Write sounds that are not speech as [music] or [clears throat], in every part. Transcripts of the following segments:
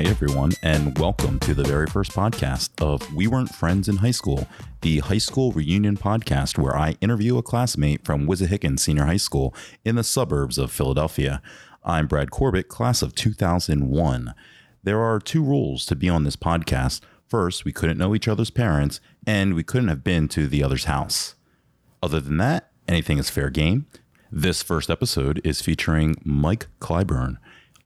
Hey, everyone, and welcome to the very first podcast of We Weren't Friends in High School, the high school reunion podcast where I interview a classmate from Wissahickon Senior High School in the suburbs of Philadelphia. I'm Brad Corbett, class of 2001. There are two rules to be on this podcast. First, we couldn't know each other's parents, and we couldn't have been to the other's house. Other than that, anything is fair game. This first episode is featuring Mike Clyburn.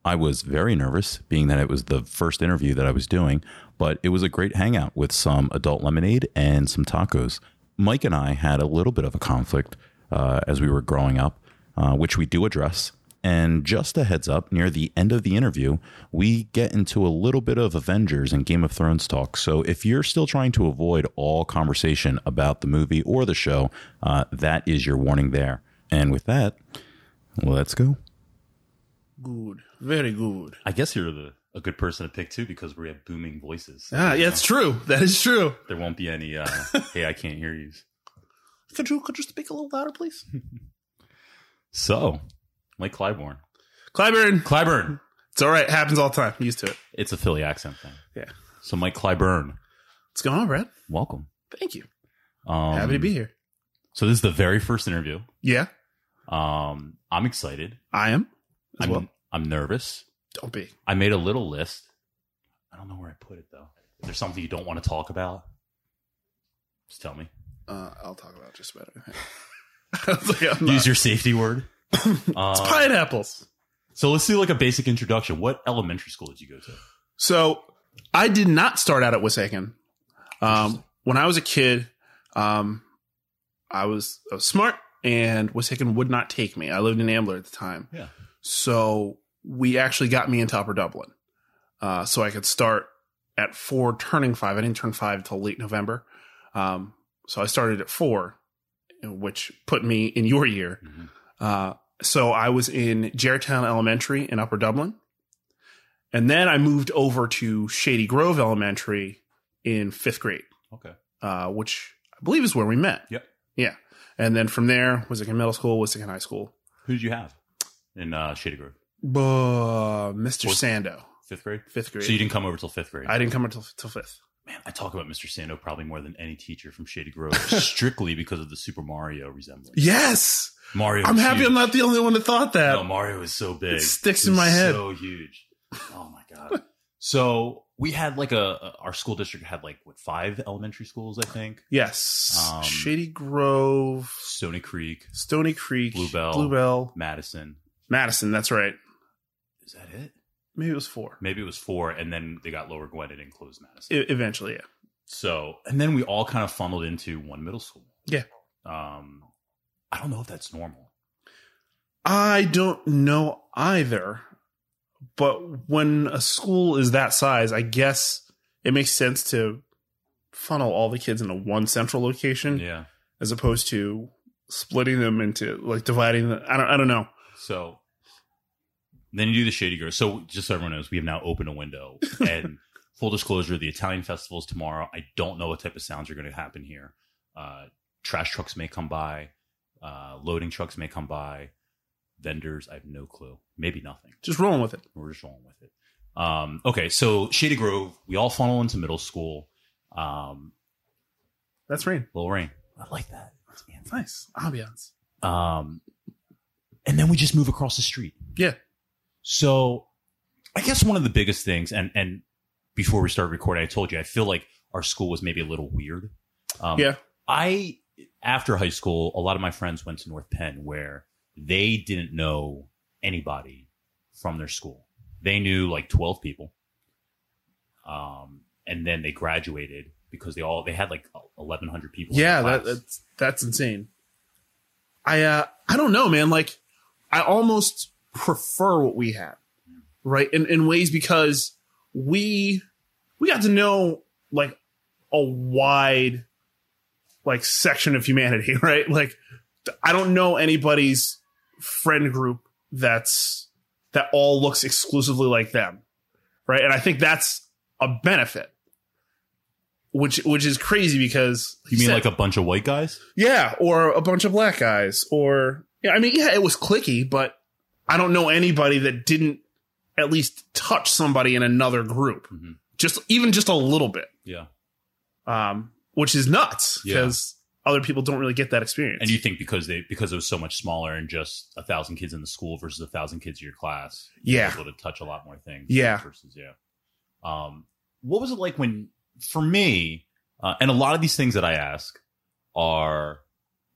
I was very nervous, being that it was the first interview that I was doing, but it was a great hangout with some adult lemonade and some tacos. Mike and I had a little bit of a conflict uh, as we were growing up, uh, which we do address. And just a heads up, near the end of the interview, we get into a little bit of Avengers and Game of Thrones talk. So if you're still trying to avoid all conversation about the movie or the show, uh, that is your warning there. And with that, let's go. Good. Very good. I guess you're the a good person to pick too because we have booming voices. Ah, yeah, it's true. That is true. There won't be any uh [laughs] hey I can't hear you. Could you could you speak a little louder, please? [laughs] So, Mike Clyburn. Clyburn. Clyburn. It's all right. Happens all the time. I'm used to it. It's a Philly accent thing. Yeah. So Mike Clyburn, What's going on, Brad? welcome. Thank you. Um, Happy to be here. So this is the very first interview. Yeah, Um, I'm excited. I am. I'm well. I'm nervous. Don't be. I made a little list. I don't know where I put it though. Is there something you don't want to talk about? Just tell me. Uh, I'll talk about just about anything. [laughs] Like, Use your safety word. [laughs] Uh, It's pineapples. so let's do like a basic introduction. What elementary school did you go to? So I did not start out at Wissahickon. Um, when I was a kid, um, I was, I was smart and Wissahickon would not take me. I lived in Ambler at the time. Yeah. So we actually got me into Upper Dublin. Uh, so I could start at four, turning five. I didn't turn five until late November. Um, so I started at four, which put me in your year. Mhm. Uh, so I was in Jarrettown Elementary in Upper Dublin. And then I moved over to Shady Grove Elementary in fifth grade, Okay. uh, which I believe is where we met. Yep. Yeah. And then from there was it in middle school, was it in high school. Who did you have in uh, Shady Grove? Uh, Mr. Fourth- Sando, Fifth grade. fifth grade. So you didn't come over till fifth grade. I didn't come until till fifth. Man, I talk about Mr. Sando probably more than any teacher from Shady Grove, [laughs] strictly because of the Super Mario resemblance. Yes. Mario. I'm happy huge. I'm not the only one that thought that. No, Mario is so big. It sticks He in my head. So huge. Oh my god. so we had like a, a- our school district had like what five elementary schools I think. yes. Um, Shady Grove, Stony Creek, Stony Creek, Bluebell. Bluebell, Madison. Madison. That's right. Is that it? Maybe it was four. Maybe it was four, and then they got Lower Gwynedd and closed Madison. E- eventually, yeah. So, and then we all kind of funneled into one middle school. Yeah. Um, I don't know if that's normal. I don't know either. But when a school is that size, I guess it makes sense to funnel all the kids into one central location Yeah. as opposed to splitting them into like dividing them. I don't I don't know. So then you do the Shady Grove. So just so everyone knows, we have now opened a window. [laughs] And full disclosure, the Italian festival is tomorrow. I don't know what type of sounds are going to happen here. Uh, trash trucks may come by. Uh, loading trucks may come by. Vendors, I have no clue. Maybe nothing. Just rolling with it. We're just rolling with it. Um, okay, so Shady Grove, we all funnel into middle school. Um, That's rain. Little Rain. I like that. It's nice. Ambiance. Um, and then we just move across the street. Yeah. So I guess one of the biggest things, and and before we start recording, I told you I feel like our school was maybe a little weird. Um, Yeah. I after high school, a lot of my friends went to North Penn where they didn't know anybody from their school. They knew like twelve people, um, and then they graduated because they all they had like eleven hundred people. Yeah, that, that's that's insane. I uh I don't know, man. Like I almost prefer what we have, right? In in ways because we we got to know like a wide like section of humanity, [laughs] right? Like I don't know anybody's friend group that's that all looks exclusively like them, right? And I think that's a benefit. Which which is crazy because you mean said- like a bunch of white guys? yeah, or a bunch of black guys, or yeah. I mean, yeah, it was clicky, but I don't know anybody that didn't at least touch somebody in another group, Mhm. just even just a little bit, Yeah. um, which is nuts Yeah. because other people don't really get that experience. And you think because they because it was so much smaller and just a thousand kids in the school versus a thousand kids in your class, you're Yeah. able to touch a lot more things. Yeah. Versus yeah. Um, what was it like when for me? Uh, and a lot of these things that I ask are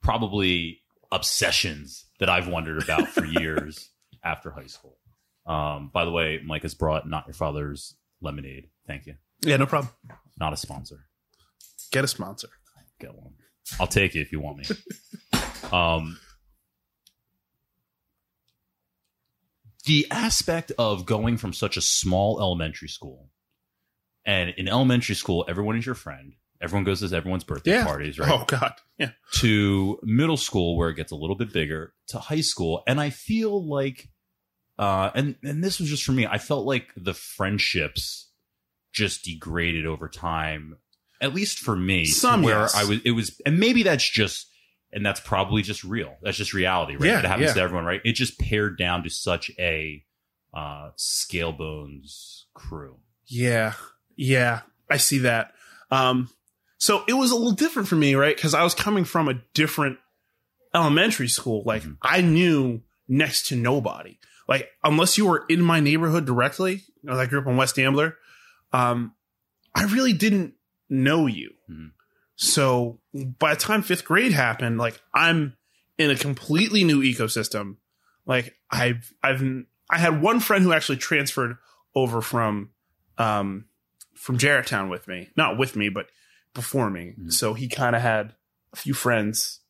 probably obsessions that I've wondered about for [laughs] years after high school. Um, by the way, Mike has brought not your father's lemonade. Thank you. yeah, no problem. Not a sponsor. Get a sponsor. Get one. I'll take it if you want me. [laughs] um, the aspect of going from such a small elementary school, and in elementary school, everyone is your friend. Everyone goes to everyone's birthday Yeah. parties, right? Oh God, yeah, To middle school, where it gets a little bit bigger, to high school, and I feel like, uh, and and this was just for me. I felt like the friendships just degraded over time at least for me, to Some, where yes. I was, it was, and maybe that's just, and that's probably just real. That's just reality, right? Yeah, It happens yeah. to everyone, right? It just pared down to such a uh, scale bones crew. yeah, yeah. I see that. Um, so it was a little different for me, right? Because I was coming from a different elementary school. Like Mhm. I knew next to nobody. Like unless you were in my neighborhood directly, I grew up in West Ambler. Um, I really didn't know you. Mhm. So by the time fifth grade happened, like I'm in a completely new ecosystem. Like I've, I've, I had one friend who actually transferred over from, um, from Jarrettown with me, not with me, but before me. Mhm. So he kind of had a few friends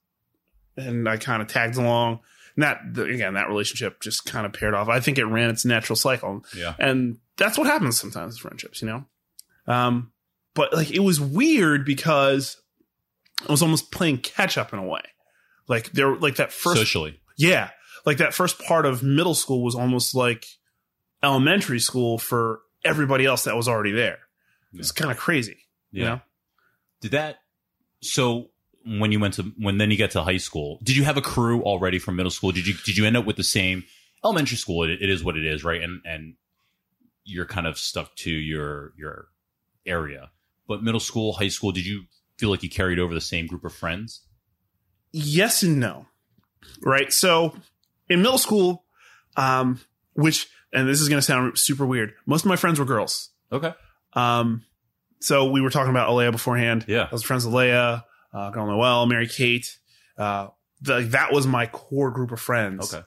and I kind of tagged along. And that, again, that relationship just kind of paired off. I think it ran its natural cycle. Yeah. And that's what happens sometimes with friendships, you know? Um, but like it was weird because I was almost playing catch up in a way. Like there, like that first, Socially. yeah, like that first part of middle school was almost like elementary school for everybody else that was already there. It's kind of crazy. Yeah. You know? Did that, so when you went to, when then you get to high school, did you have a crew already from middle school? Did you, did you end up with the same elementary school? It, it is what it is, right? And, and you're kind of stuck to your, your area. But middle school, high school, did you feel like you carried over the same group of friends? Yes and no. Right. So in middle school, um, which, and this is going to sound super weird. Most of my friends were girls. Okay. Um, so we were talking about Alea beforehand. Yeah. I was friends with Leia, uh, Girl Noel, Mary Kate. Uh, the, that was my core group of friends. Okay.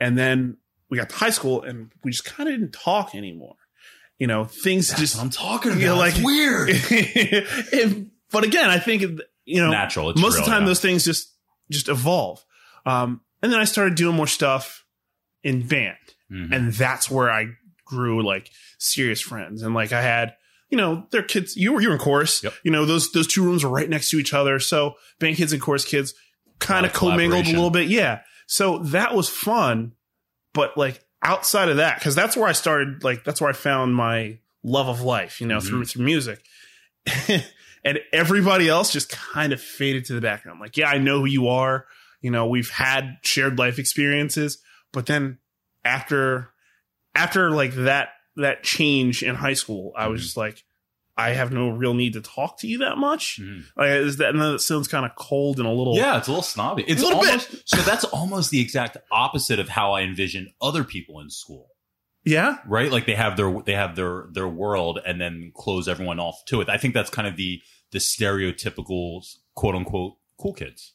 And then we got to high school and we just kind of didn't talk anymore. You know, things just, I'm talking about. Yeah, like- it's weird. [laughs] And- but again, I think, you know, Natural. It's most of the time yeah. those things just, just evolve. Um, and then I started doing more stuff in band Mhm. and that's where I grew like serious friends. And like I had, you know, they're kids. You were you were in chorus. Yep. You know those those two rooms were right next to each other. So band kids and chorus kids kind of commingled a little bit. Yeah. So that was fun. But like outside of that, because that's where I started. Like that's where I found my love of life. You know, Mhm. through through music. [laughs] and everybody else just kind of faded to the background. Like, yeah, I know who you are. You know, we've had shared life experiences, but then after after like that that change in high school, I was Mhm. just like, I have no real need to talk to you that much. Mhm. Like, is that, and that sounds kind of cold and a little, Yeah, it's a little snobby. It's a Little bit. almost so that's almost the exact opposite of how I envision other people in school. yeah, Right? Like they have their they have their their world and then close everyone off to it. I think that's kind of the the stereotypical quote unquote cool kids.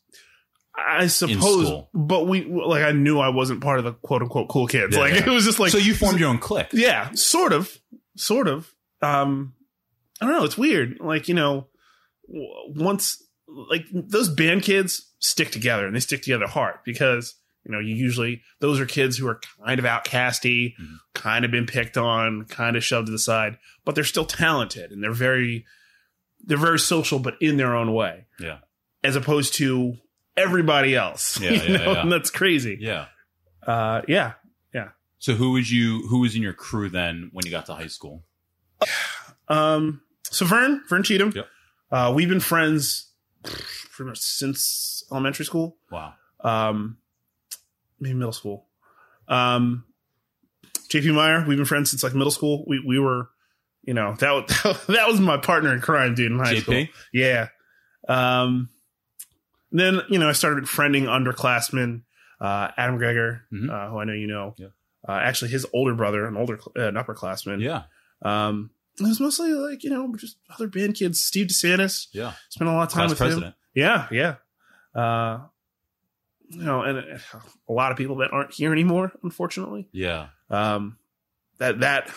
I suppose, but we, like, I knew I wasn't part of the quote unquote cool kids. Yeah, like, yeah. [laughs] it was just like, so you formed [laughs] your own clique. yeah, sort of, sort of. Um, I don't know. It's weird. Like, you know, once, like, those band kids stick together and they stick together hard because, you know, you usually, those are kids who are kind of outcasty, Mhm. kind of been picked on, kind of shoved to the side, but they're still talented and they're very, they're very social, but in their own way. Yeah. As opposed to everybody else. Yeah, [laughs] yeah, yeah. And that's crazy. Yeah. Uh, yeah. yeah. So who was you who was in your crew then when you got to high school? Um, so Vern, Vern Cheatham, Yep. uh, we've been friends pretty much since elementary school. Wow. Um, maybe middle school. Um, JP Meyer, we've been friends since like middle school. We we were, you know, that was, [laughs] that was my partner in crime, dude, in high JP? school. Yeah. Um, then you know I started friending underclassmen, uh, Adam Greger, Mhm. uh, who I know you know. Yeah. Uh, actually, his older brother, an older uh, an upperclassman. Yeah. Um, it was mostly like you know just other band kids. Steve DeSantis Yeah. spent a lot of time Class with him. president. Yeah, yeah. Uh, you know, and a lot of people that aren't here anymore, unfortunately. Yeah. Um, that that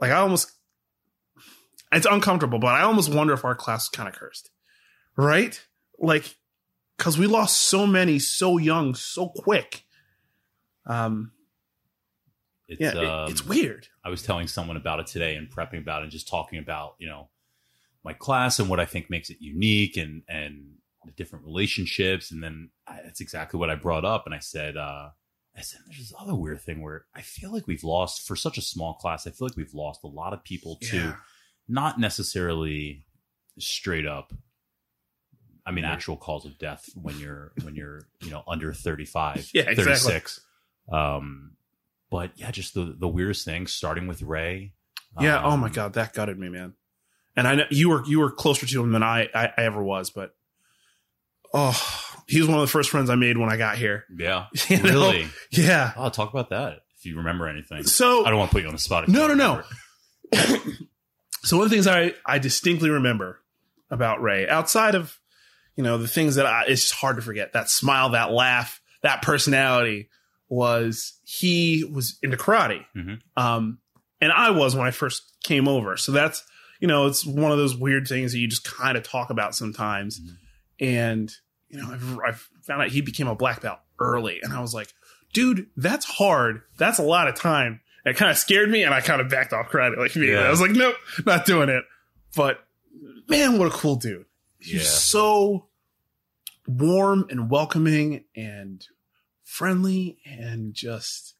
like I almost it's uncomfortable, but I almost wonder if our class is kind of cursed, right? Like, because we lost so many so young, so quick. Um, It's, yeah, it- um, it's weird. I was telling someone about it today and prepping about it and just talking about, you know, my class and what I think makes it unique and, and the different relationships. And then I, that's exactly what I brought up. And I said, uh, I said, there's this other weird thing where I feel like we've lost for such a small class. I feel like we've lost a lot of people to not necessarily straight up. I mean, Right. actual cause of death when you're, when you're, you know, under 35, [laughs] Yeah, exactly. 36. Um, but yeah, just the, the weirdest thing starting with Ray. Yeah. oh my Um, god, that gutted me, man. And I know you were you were closer to him than I I, I ever was, but oh, he was one of the first friends I made when I got here. Yeah. [laughs] You know? Really? Yeah. Oh, talk about that if you remember anything. So I don't want to put you on the spot. No, no, no. [coughs] so one of the things I, I distinctly remember about Ray, outside of, you know, the things that I, it's just hard to forget, that smile, that laugh, that personality was he was into karate. Mhm. Um, and I was when I first came over. So that's, you know, it's one of those weird things that you just kind of talk about sometimes. Mhm. And, you know, I've, I've found out he became a black belt early. And I was like, dude, that's hard. That's a lot of time. And it kind of scared me and I kind of backed off karate like me. Yeah. I was like, nope, not doing it. But man, what a cool dude. He's Yeah. so warm and welcoming and friendly and just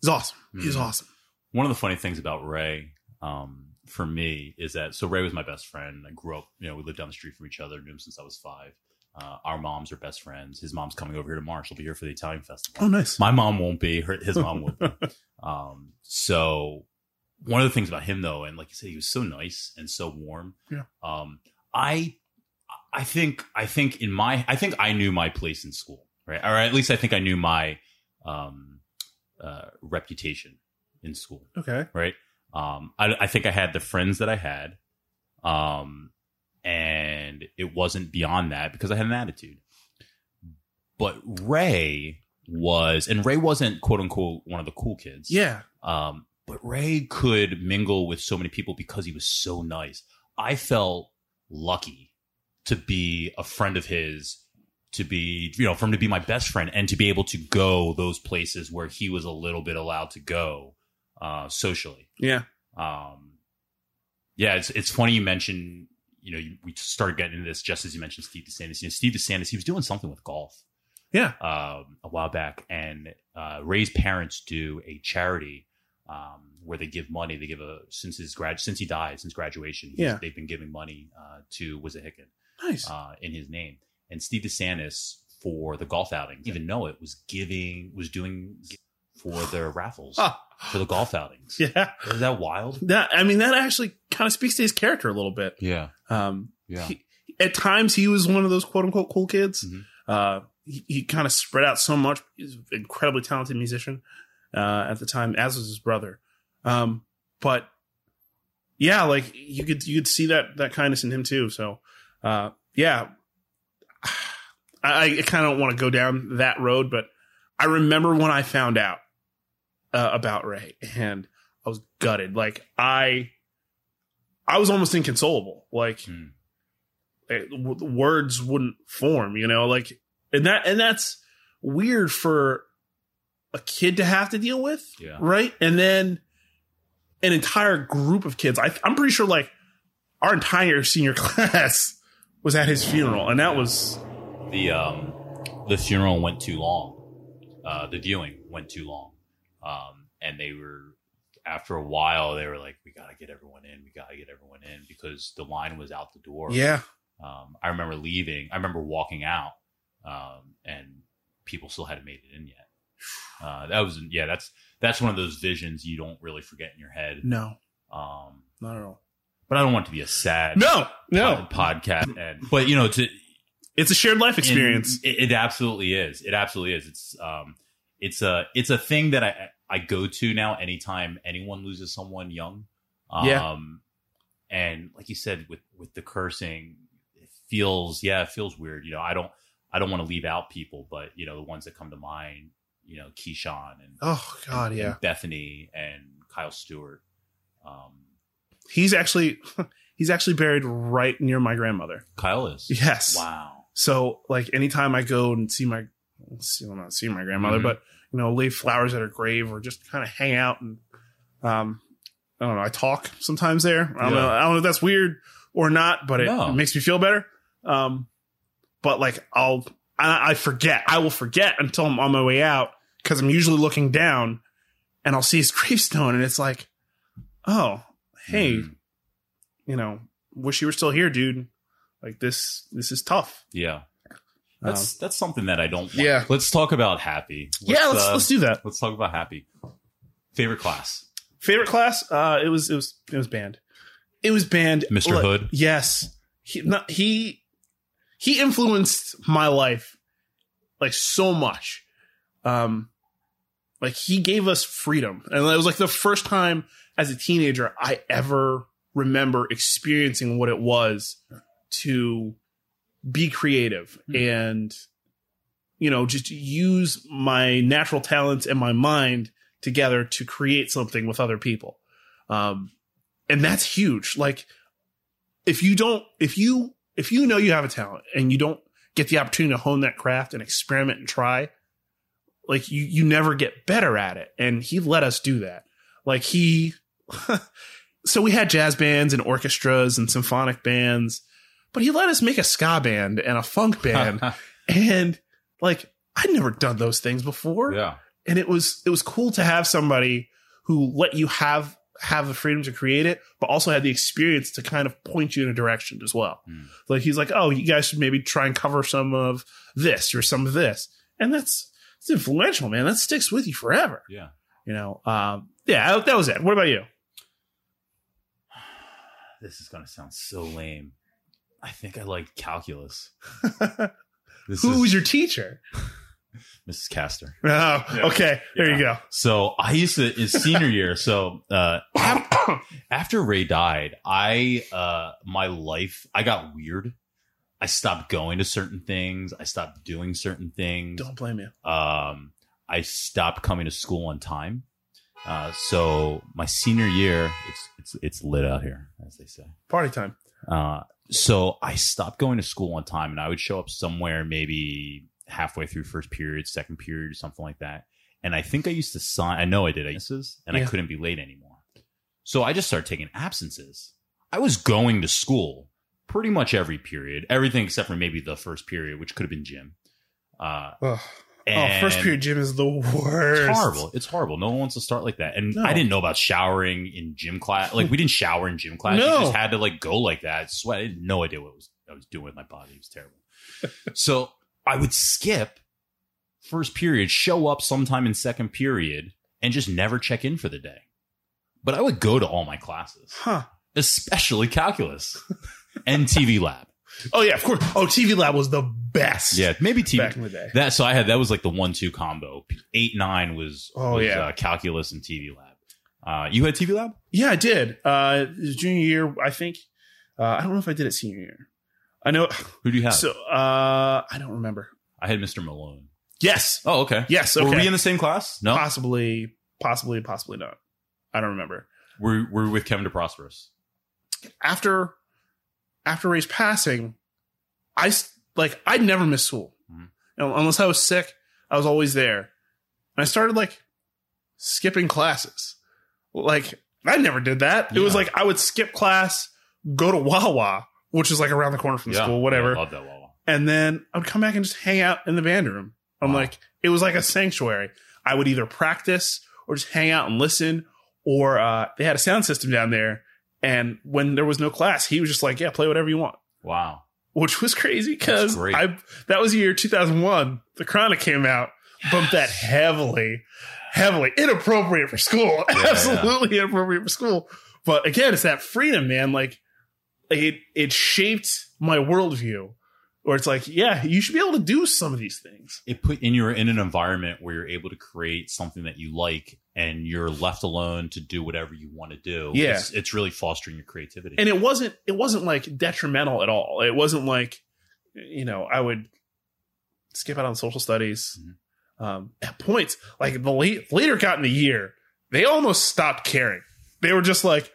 he's awesome. He's Mhm. awesome. One of the funny things about Ray, um, for me, is that so Ray was my best friend. I grew up, you know, we lived down the street from each other, knew him since I was five. Uh, our moms are best friends. His mom's coming over here tomorrow. She'll be here for the Italian festival. Oh, nice. My mom won't be. Her, his mom will be. [laughs] Um, so one of the things about him though, and like you said, he was so nice and so warm. Yeah. Um, I, I think, I think in my, I think I knew my place in school, right? Or at least I think I knew my, um, uh, reputation in school, Okay. right? Um, I, I think I had the friends that I had. Um, and it wasn't beyond that because I had an attitude. But Ray was, and Ray wasn't quote unquote one of the cool kids. Yeah. Um, but Ray could mingle with so many people because he was so nice. I felt lucky to be a friend of his, to be, you know, for him to be my best friend and to be able to go those places where he was a little bit allowed to go, uh, socially. Yeah. Um, yeah, it's it's funny you mentioned. You know, you, we started getting into this just as you mentioned Steve DeSantis. You know, Steve DeSantis, he was doing something with golf Yeah. um, a while back, and uh, Ray's parents do a charity um, where they give money. They give a since his grad since he died since graduation. Yeah. they've been giving money uh, to Wissahickon Nice. uh, in his name. And Steve DeSantis for the golf outings. even know it was giving was doing for their raffles for the golf outings. [laughs] yeah. Is that wild? That I mean, that actually kind of speaks to his character a little bit. Yeah, Um, yeah. he- at times he was one of those quote unquote cool kids. Mhm. Uh, he, he kind of spread out so much. He's an incredibly talented musician uh, at the time, as was his brother. Um, but yeah, like you could you could see that that kindness in him too. So uh, yeah, [sighs] I, I kind of don't want to go down that road, but I remember when I found out uh, about Ray, and I was gutted. Like I, I was almost inconsolable. Like Hmm. it, w- words wouldn't form, you know, like, and that, and that's weird for a kid to have to deal with. Yeah. Right. And then an entire group of kids. I, I'm pretty sure like our entire senior [laughs] class was at his funeral. And that was, the um the funeral went too long. Uh, the viewing went too long, um, and they were after a while they were like, "We gotta get everyone in. We gotta get everyone in," because the line was out the door. yeah. Um, I remember leaving. I remember walking out, um, and people still hadn't made it in yet. Uh, that was yeah. That's that's one of those visions you don't really forget in your head. No, Um, not at all. But I don't want it to be a sad No, no. pod- podcast. And, but you know, to It's a shared life experience. It, it absolutely is. It absolutely is. It's um, it's a it's a thing that I I go to now anytime anyone loses someone young. Um, Yeah. And like you said, with with the cursing, it feels yeah, it feels weird. You know, I don't I don't want to leave out people, but you know, the ones that come to mind, you know, Keyshawn and, oh God, yeah. and Bethany and Kyle Stewart. Um, He's actually [laughs] he's actually buried right near my grandmother. Kyle is Yes. wow. So like anytime I go and see my see well not see my grandmother, Mhm. but you know, leave flowers at her grave or just kind of hang out and um I don't know, I talk sometimes there. I don't Yeah. know I don't know if that's weird or not, but it, No. it makes me feel better. Um but like I'll I, I forget. I will forget until I'm on my way out because I'm usually looking down and I'll see his [laughs] gravestone and it's like, oh, hey, Mhm. you know, wish you were still here, dude. Like this, this is tough. Yeah. That's that's something that I don't. Want. Um, Yeah. Let's talk about happy. yeah, let's uh, let's do that. let's talk about happy. Favorite class, Favorite class? Uh, it was it was it was band. It was band. Mr. Like, Hood? Yes, he not, he he influenced my life like so much. Um, like he gave us freedom, and it was like the first time as a teenager I ever remember experiencing what it was to be creative Hmm. and you know just use my natural talents and my mind together to create something with other people. Um and that's huge. Like if you don't if you if you know you have a talent and you don't get the opportunity to hone that craft and experiment and try like you you never get better at it. And he let us do that. Like he [laughs] so we had jazz bands and orchestras and symphonic bands but he let us make a ska band and a funk [laughs] band and like i'd never done those things before yeah, and it was it was cool to have somebody who let you have have the freedom to create it, but also had the experience to kind of point you in a direction as well. Mm. Like he's like, oh, you guys should maybe try and cover some of this or some of this, and that's it's influential, man. That sticks with you forever. yeah. You know, um, yeah, that was it. What about you? This is gonna sound so lame. I think I like calculus. [laughs] Who This was your teacher? [laughs] Mrs. Castor. [laughs] Oh, Yeah. okay, there you go. So I used to in senior year. So uh, [coughs] after Ray died, I uh, my life I got weird. I stopped going to certain things. I stopped doing certain things. Don't blame you. um, I stopped coming to school on time. Uh, so my senior year, it's it's it's lit out here, as they say. Party time. Uh, so I stopped going to school on time, and I would show up somewhere maybe halfway through first period, second period, something like that. And I think I used to sign. I know I did absences, and I couldn't be late anymore. So I just started taking absences. I was going to school pretty much every period, everything except for maybe the first period, which could have been gym. Uh, Ugh. Oh, first period gym is the worst. it's horrible. It's horrible. No one wants to start like that. And No. I didn't know about showering in gym class. Like we didn't shower in gym class. No. You just had to like go like that. Sweat. I had no idea what was I was doing with my body. It was terrible. [laughs] so I would skip first period, show up sometime in second period, and just never check in for the day. But I would go to all my classes, Huh. especially calculus and TV lab. Oh yeah, of course. Oh, TV Lab was the best. Yeah, maybe TV. back in the day. That so I had that was like the one two combo. Eight nine was Oh, was, yeah. uh, calculus and TV lab. Uh, you had TV lab? Yeah, I did. Uh, junior year, I think. Uh, I don't know if I did it senior year. I know. Who do you have? So uh, I don't remember. I had Mr. Malone. Yes, Oh, okay. yes. Were we in the same class? No. possibly, possibly, possibly not. I don't remember. We're we're with Kevin DeProsperous. After after Ray's passing, I like I'd never miss school Mhm. You know, unless I was sick. I was always there, and I started like skipping classes. Like I never did that. It was like I would skip class, go to Wawa, which is like around the corner from school, whatever. Yeah, love that Wawa. and then I would come back and just hang out in the band room. I'm Wow. like, it was like a sanctuary. I would either practice or just hang out and listen, or uh, they had a sound system down there. And when there was no class, he was just like, yeah, play whatever you want, Wow. which was crazy because I that was the year 2001. The Chronic came out. bumped that heavily, heavily inappropriate for school. [laughs] Yeah, Absolutely inappropriate for school. But again, it's that freedom, man. Like it, it shaped my worldview. Where it's like, yeah, you should be able to do some of these things. It put in you're in an environment where you're able to create something that you like, and you're left alone to do whatever you want to do. Yeah. it's, it's really fostering your creativity. and it wasn't it wasn't like detrimental at all it wasn't like you know i would skip out on social studies um at points like the late later got in the year they almost stopped caring they were just like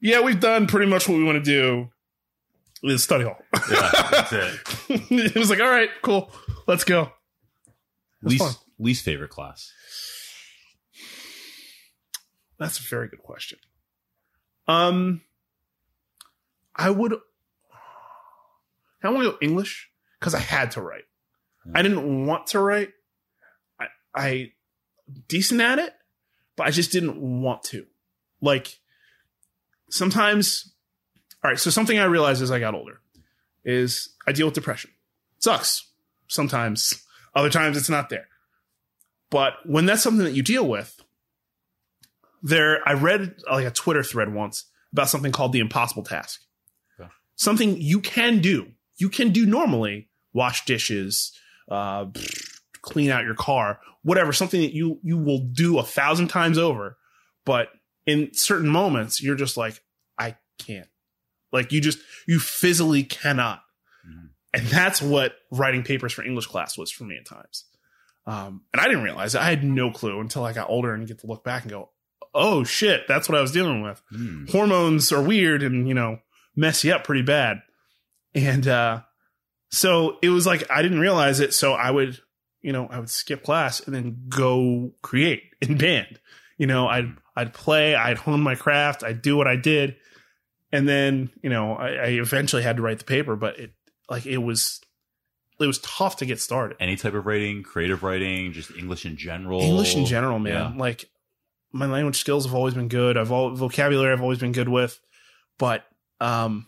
yeah we've done pretty much what we want to do in study hall yeah, that's it. [laughs] it was like all right cool let's go That's fun. Least least favorite class. That's a very good question. Um, I would. I want to go English because I had to write. I didn't want to write. I, I decent at it, but I just didn't want to. Like sometimes, all right. So something I realized as I got older is I deal with depression. sucks sometimes. Other times it's not there. But when that's something that you deal with, there I read like a Twitter thread once about something called the impossible task. Okay. Something you can do. You can do normally, wash dishes, uh, clean out your car, whatever, something that you you will do a thousand times over. But in certain moments, you're just like, I can't. Like you just you physically cannot. Mhm. And that's what writing papers for English class was for me at times. Um, and I didn't realize it. I had no clue until I got older and get to look back and go, oh shit, that's what I was dealing with. Hmm. Hormones are weird and, you know, mess you up pretty bad. And, uh, so it was like, I didn't realize it. So I would, you know, I would skip class and then go create in band. You know, I'd, I'd play, I'd hone my craft, I'd do what I did. And then, you know, I, I eventually had to write the paper, but it, like, it was, it was tough to get started. Any type of writing, creative writing, just English in general. English in general, man. Yeah. Like my language skills have always been good. I've all vocabulary I've always been good with, but um,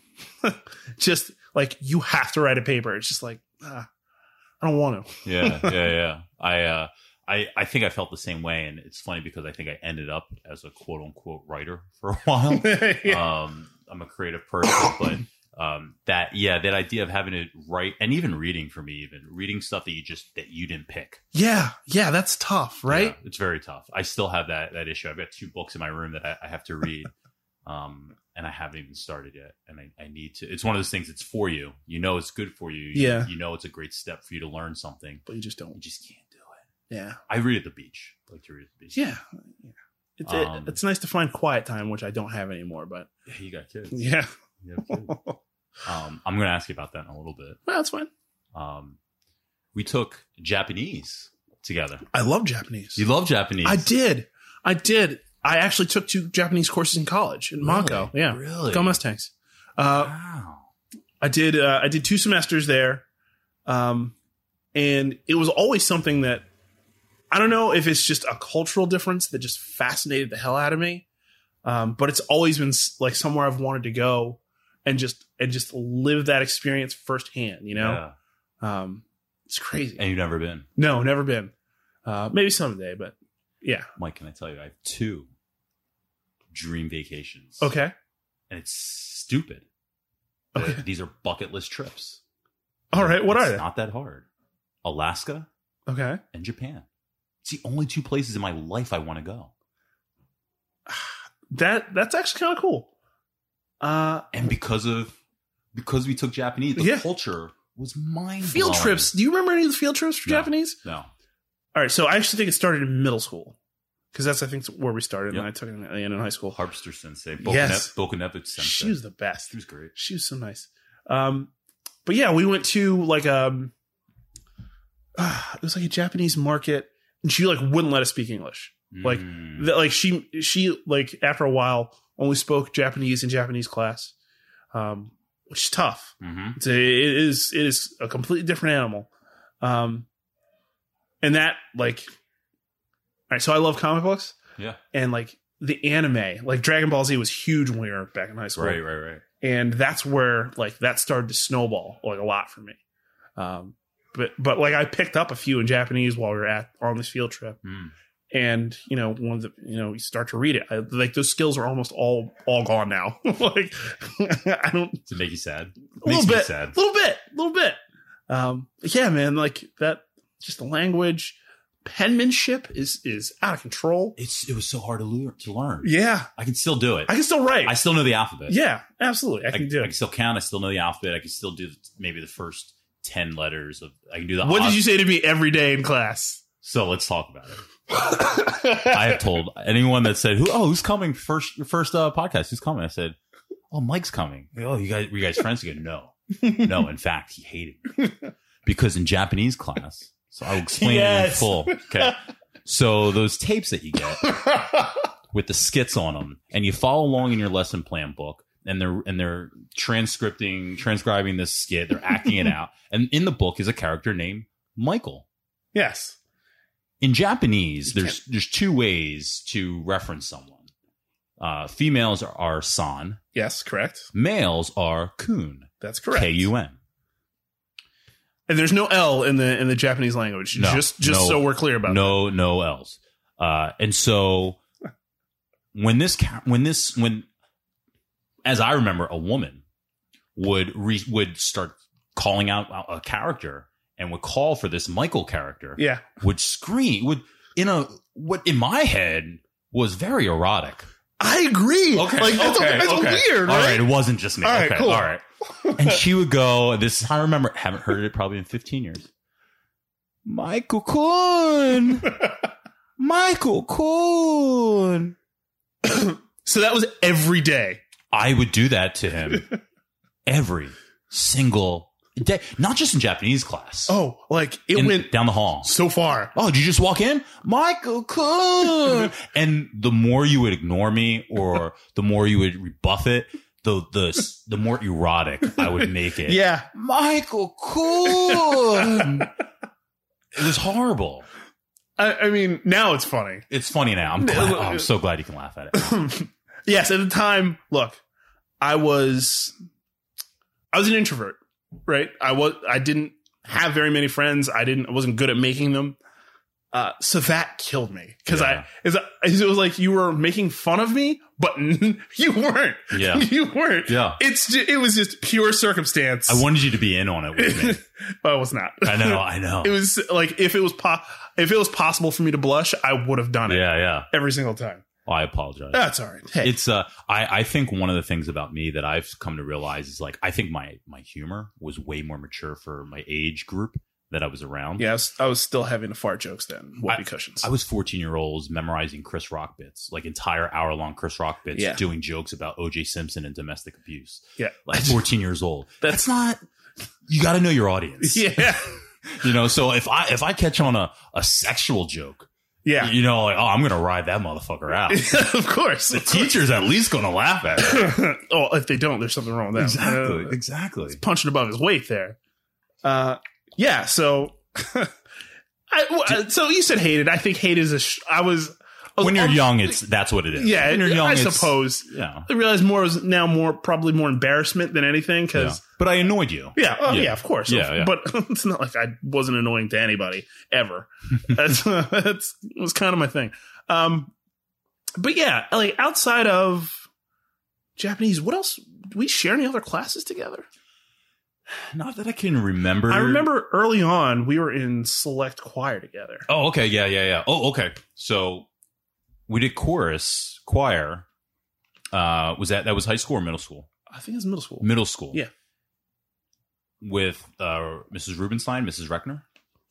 [laughs] just like you have to write a paper. It's just like ah, I don't want to. yeah, yeah, [laughs] yeah. I, uh, I, I think I felt the same way, and it's funny because I think I ended up as a quote unquote writer for a while. [laughs] yeah. um, I'm a creative person, but um, that yeah, that idea of having to write and even reading for me, even reading stuff that you just that you didn't pick, yeah, yeah, that's tough, right? Yeah, it's very tough. I still have that that issue. I've got two books in my room that I, I have to read, [laughs] um, and I haven't even started yet. And I, I need to. It's one of those things. It's for you. You know, it's good for you. You- Yeah. You know, it's a great step for you to learn something. But you just don't. You just can't do it. Yeah, I read at the beach. I like to read at the beach. yeah. yeah. It's it- Um, it's nice to find quiet time, which I don't have anymore. But Yeah, you got kids. yeah, You kids. um, I'm going to ask you about that in a little bit. Well, [laughs] that's fine. Um, we took Japanese together. I love Japanese. You love Japanese. I did. I did. I actually took two Japanese courses in college in Montco. Yeah. Really? Go Mustangs. Uh, Wow. I did. Uh, I did two semesters there, um, and it was always something that I don't know if it's just a cultural difference that just fascinated the hell out of me. Um, but it's always been like somewhere I've wanted to go and just and just live that experience firsthand. You know, Yeah. um, it's crazy. And you've never been. no, never been. Uh, maybe someday, but yeah. Mike, can I tell you? I have two dream vacations. Okay. And it's stupid. Okay. These are bucket list trips. All right. What It's are they? Not that hard. Alaska Okay. and Japan. It's the only two places in my life I want to go. [sighs] That that's actually kind of cool. Uh, And because of because we took Japanese, the Yeah. culture was mind field trips. Do you remember any of the field trips for No. Japanese? No. All right. So I actually think it started in middle school because that's I think where we started. Yep. And I took it in, in high school. Harpster Sensei. Yes. Bokanevich Sensei. She was the best. She was great. She was so nice. Um, but yeah, we went to like um, [sighs] it was like a Japanese market, and she like wouldn't let us speak English. Like, Mm. That like she she like after a while only spoke Japanese in Japanese class, um, which is tough. Mhm. It's a, it is it is a completely different animal, um, and that like, all right. So I love comic books Yeah. and like the anime, like Dragon Ball Z was huge when we were back in high school, Right, right, right. and that's where like that started to snowball like a lot for me. Um, but but like I picked up a few in Japanese while we were at on this field trip, Hmm. and you know one of the you know you start to read it, I, like those skills are almost all all gone now. [laughs] like I don't Does it make you sad? a little bit, sad. A little bit, A little bit. Um, yeah, man, like that. Just the language, penmanship is is out of control. It's it was so hard to learn. To learn. Yeah, I can still do it. I can still write. I still know the alphabet. yeah, absolutely, I I, can I do It. I can still count. I still know the alphabet. I can still do maybe the first ten letters of. I can do the. What did you say to me every day in class? So let's talk about it. I have told anyone that said, "Who? Oh, who's coming first? Your first uh, podcast? Who's coming?" I said, "Oh, Mike's coming." Oh, you guys, were you guys friends again? No, no. In fact, he hated me because in Japanese class. So I will explain it in full. Okay. So those tapes that you get with the skits on them, and you follow along in your lesson plan book, and they're and they're transcripting, transcribing this skit. They're acting it [laughs] out, and in the book is a character named Michael yes. in Japanese, there's there's two ways to reference someone. Uh, females are, are san, Yes, correct. males are kun, That's correct. K U N. And there's no L in the in the Japanese language. No, just just no, so we're clear about No, no L's. Uh, and so [laughs] when this when this when as I remember, a woman would re- would start calling out a character and would call for this Michael character. Yeah. Would scream would in a what in my head was very erotic. I agree. Okay. Like that's, okay, that's okay. weird, All right? right. It wasn't just me. All right, okay. cool. All right. And she would go, this, I remember, haven't heard it probably in 15 years. Michael kun. [laughs] Michael kun. So that was every day. I would do that to him [laughs] every single day, not just in Japanese class. Oh, like it In- went down the hall. so far. Oh, did you just walk in? Michael kun. [laughs] and the more you would ignore me or the more you would rebuff it, the the the more erotic I would make it. [laughs] Yeah. Michael kun. it was horrible. I, I mean, now it's funny. It's funny now. I'm glad, oh, I'm so glad you can laugh at it. Yes, at the time, look, I was I was an introvert, right? I was I didn't have very many friends. I didn't I wasn't good at making them. Uh, so that killed me because Yeah. I is it was like you were making fun of me, but [laughs] you weren't. Yeah. [laughs] you weren't. Yeah. It's ju- it was just pure circumstance. I wanted you to be in on it with me. [laughs] but I was not. I know, I know. it was like if it was po- if it was possible for me to blush, I would have done it Yeah, yeah. every single time. I apologize. That's all right. Hey, it's uh I, I think one of the things about me that I've come to realize is like I think my my humor was way more mature for my age group that I was around. yeah, I was, I was still having the fart jokes then. Whoopee cushions. I was 14 year olds memorizing Chris Rock bits, like entire hour long Chris Rock bits, Yeah. doing jokes about OJ Simpson and domestic abuse. yeah, Like 14 years old. [laughs] That's- That's not. You got to know your audience. yeah, [laughs] You know, so if I if I catch on a a sexual joke, yeah. you know, like oh, I'm gonna ride that motherfucker out. [laughs] of course. the teacher's at least gonna laugh at it. [laughs] oh, if they don't, there's something wrong with them. Uh, exactly. He's punching above his weight there. Uh, yeah. So, [laughs] I, uh, so you said hated. I think hate is a. Sh- I was When you're on- young, it's that's what it is. Yeah, when you're young, I suppose. Yeah, I realize more is now more probably more embarrassment than anything yeah. because But I annoyed you. Yeah, oh, Yeah. yeah. of course. Yeah, yeah. But [laughs] it's not like I wasn't annoying to anybody ever. [laughs] that's that's was kind of my thing. Um, but yeah, like outside of Japanese, what else? Do we share any other classes together? [sighs] Not that I can remember. I remember early on we were in select choir together. Oh, okay. Yeah, yeah, yeah. Oh, okay. So we did chorus choir. Uh, was that that was high school or middle school? I think it was middle school. Middle school. Yeah. With uh, Mrs. Rubenstein, Mrs. Reckner.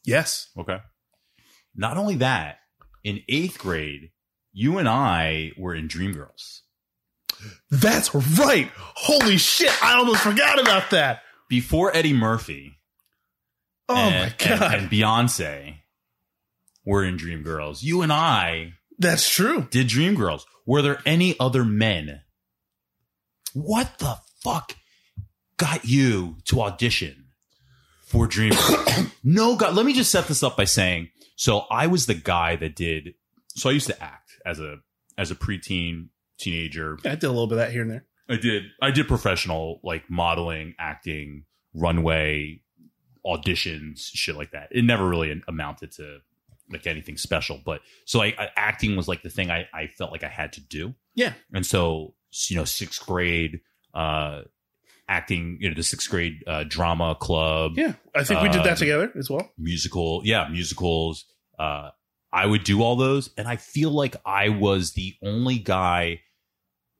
Yes. Okay. Not only that, in eighth grade, you and I were in Dreamgirls. That's right. Holy shit. I almost forgot about that. Before Eddie Murphy Oh and, my God. and, and Beyonce were in Dreamgirls, you and I That's true. did Dreamgirls. Were there any other men? What the fuck got you to audition for Dreamgirls? [coughs] no, God. Let me just set this up by saying, so I was the guy that did. So I used to act as a as a preteen teenager. I did a little bit of that here and there. I did I did professional like modeling, acting, runway, auditions, shit like that. It never really amounted to like anything special. But so I, I acting was like the thing I, I felt like I had to do. Yeah. And so you know, sixth grade, uh, acting, you know, the sixth grade uh, drama club, Yeah, I think we did that Um, together as well. musical, yeah, musicals. Uh, I would do all those, and I feel like I was the only guy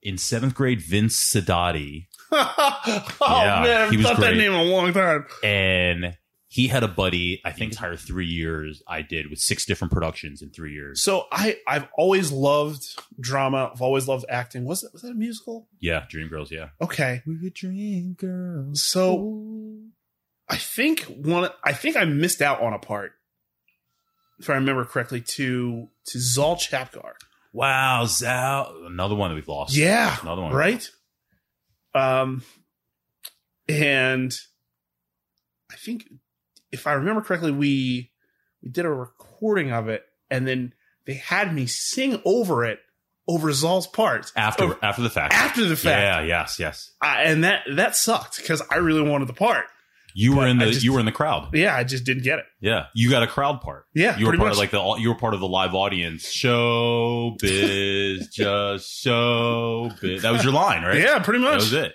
in seventh grade. Vince Sadati, [laughs] oh Yeah, man, I've thought that name a long time. and he had a buddy. I think entire three years I did with six different productions in three years. So I I've always loved drama. I've always loved acting. Was that was that a musical? Yeah, Dreamgirls. Yeah, Okay, we were dream girls. so I think one. I think I missed out on a part, if I remember correctly, to to Zal Chapgar. Wow, Zal, another one that we've lost. Yeah, another one. right. Um, and I think if I remember correctly, we we did a recording of it, and then they had me sing over it over Zal's part After Over- after the fact. after the fact, Yeah. Yes. Yes. I, and that that sucked because I really wanted the part. You were in the just- you were in the crowd. Yeah, I just didn't get it. Yeah, you got a crowd part. Yeah, You were part much. of like the you were part of the live audience. Show biz, [laughs] just show biz. That was your line, right? yeah, pretty much. that was it.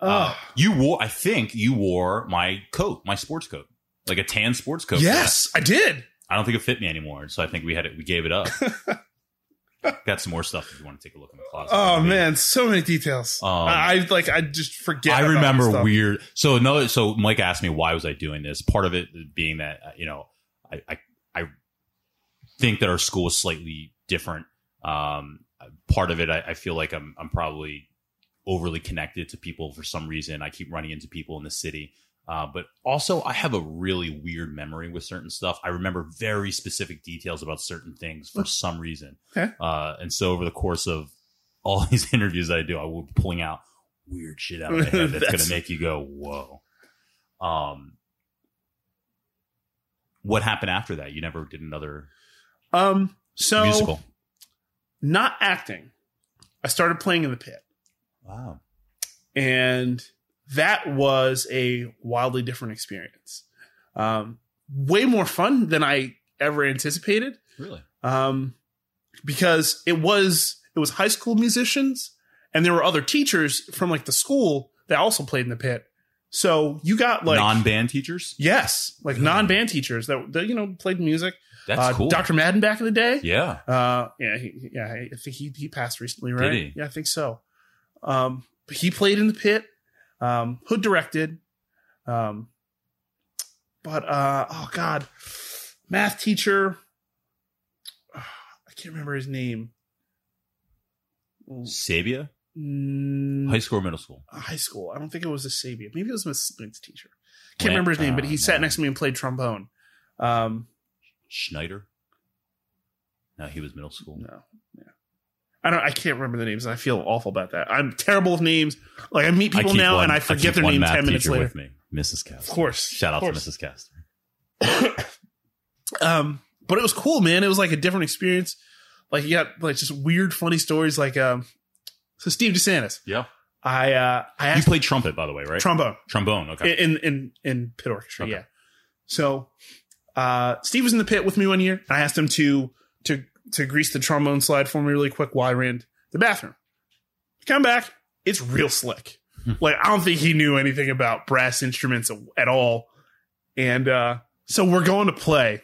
Uh, Uh, you wore, I think you wore my coat, my sports coat, like a tan sports coat. yes, I did. I don't think it fit me anymore, so I think we had it. We gave it up. [laughs] Got some more stuff if you want to take a look in the closet. Oh man, so many details. Um, I, I like I just forget. I remember weird. So another. So Mike asked me why was I doing this. Part of it being that uh, you know I I, I think that our school is slightly different. Um, part of it I, I feel like I'm I'm probably overly connected to people for some reason. I keep running into people in the city. Uh, but also, I have a really weird memory with certain stuff. I remember very specific details about certain things for some reason. Okay. Uh, and so over the course of all [laughs] these interviews that I do, I will be pulling out weird shit out of my [laughs] head that's, That's- going to make you go, whoa. Um, what happened after that? You never did another Um, so musical. not acting. I started playing in the pit, Wow. and that was a wildly different experience. Um, way more fun than I ever anticipated. Really? Um, because it was it was high school musicians, and there were other teachers from like the school that also played in the pit. So you got like Non-band teachers? yes, like non-band teachers that, that you know played music. That's uh, cool. Dr. Madden back in the day. Yeah. Uh, yeah, he, yeah. I think he he passed recently, right? Yeah, I think so. Um, but he played in the pit. Um, Hood directed. Um, but uh, oh god, math teacher. I can't remember his name. Sabia? Mm, High school or middle school? high school. I don't think it was a Sabia. Maybe it was my Smith's teacher. Can't Lan- remember his name, but he uh, sat no. next to me and played trombone. Um, Schneider? No, he was middle school. No. Yeah. I don't I can't remember the names and I feel awful about that. I'm terrible with names. Like I meet people keep now one- and I I forget keep their name 10 minutes later. with me, Mrs. Castor. Of course. Shout out of to. Mrs. Castor. [coughs] Um but it was cool, man. It was like a different experience. Like you got like just weird funny stories like um so Steve DeSantis. Yeah. I uh I You asked played trumpet, by the way, right? trombone Trombone. Okay. in in in pit orchestra, Okay. yeah. So uh Steve was in the pit with me one year. I asked him to to to grease the trombone slide for me really quick while I ran the bathroom. Come back, it's real slick. like I don't think he knew anything about brass instruments at all. And uh so we're going to play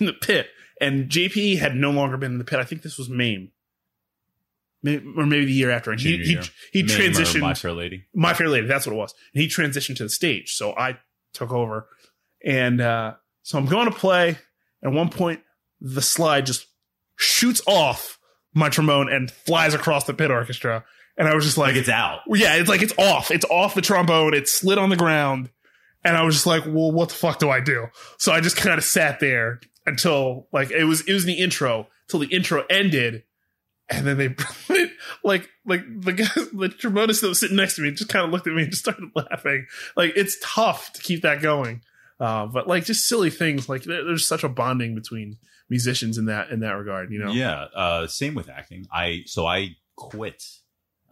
in the pit. And JP had no longer been in the pit. I think this was MAME. Maybe, or maybe the year after. And he he, he transitioned My Fair Lady. my Fair Lady, that's what it was. And he transitioned to the stage. So I took over. And uh, so I'm going to play. At one point, the slide just shoots off my trombone and flies across the pit orchestra. And I was just like, Like it's out. yeah, it's like it's off. It's off the trombone. It slid on the ground. And I was just like, well, what the fuck do I do? So I just kind of sat there until like it was it was the intro till the intro ended. And then they [laughs] like like the guy the trombonist that was sitting next to me just kind of looked at me and just started [laughs] laughing. Like it's tough to keep that going. Uh, but like just silly things like there- there's such a bonding between musicians in that in that regard, you know. Yeah. Uh, same with acting. I so I quit.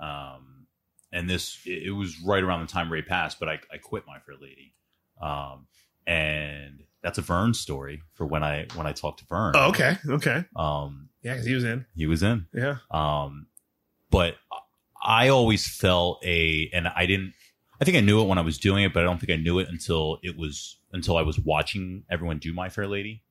Um, and this it, it was right around the time Ray passed, but I, I quit My Fair Lady. Um, and that's a Vern story for when I when I talked to Vern. Oh, okay, okay, Um, yeah, because he was in. he was in. Yeah, Um, but I always felt a, and I didn't. I think I knew it when I was doing it, but I don't think I knew it until it was until I was watching everyone do My Fair Lady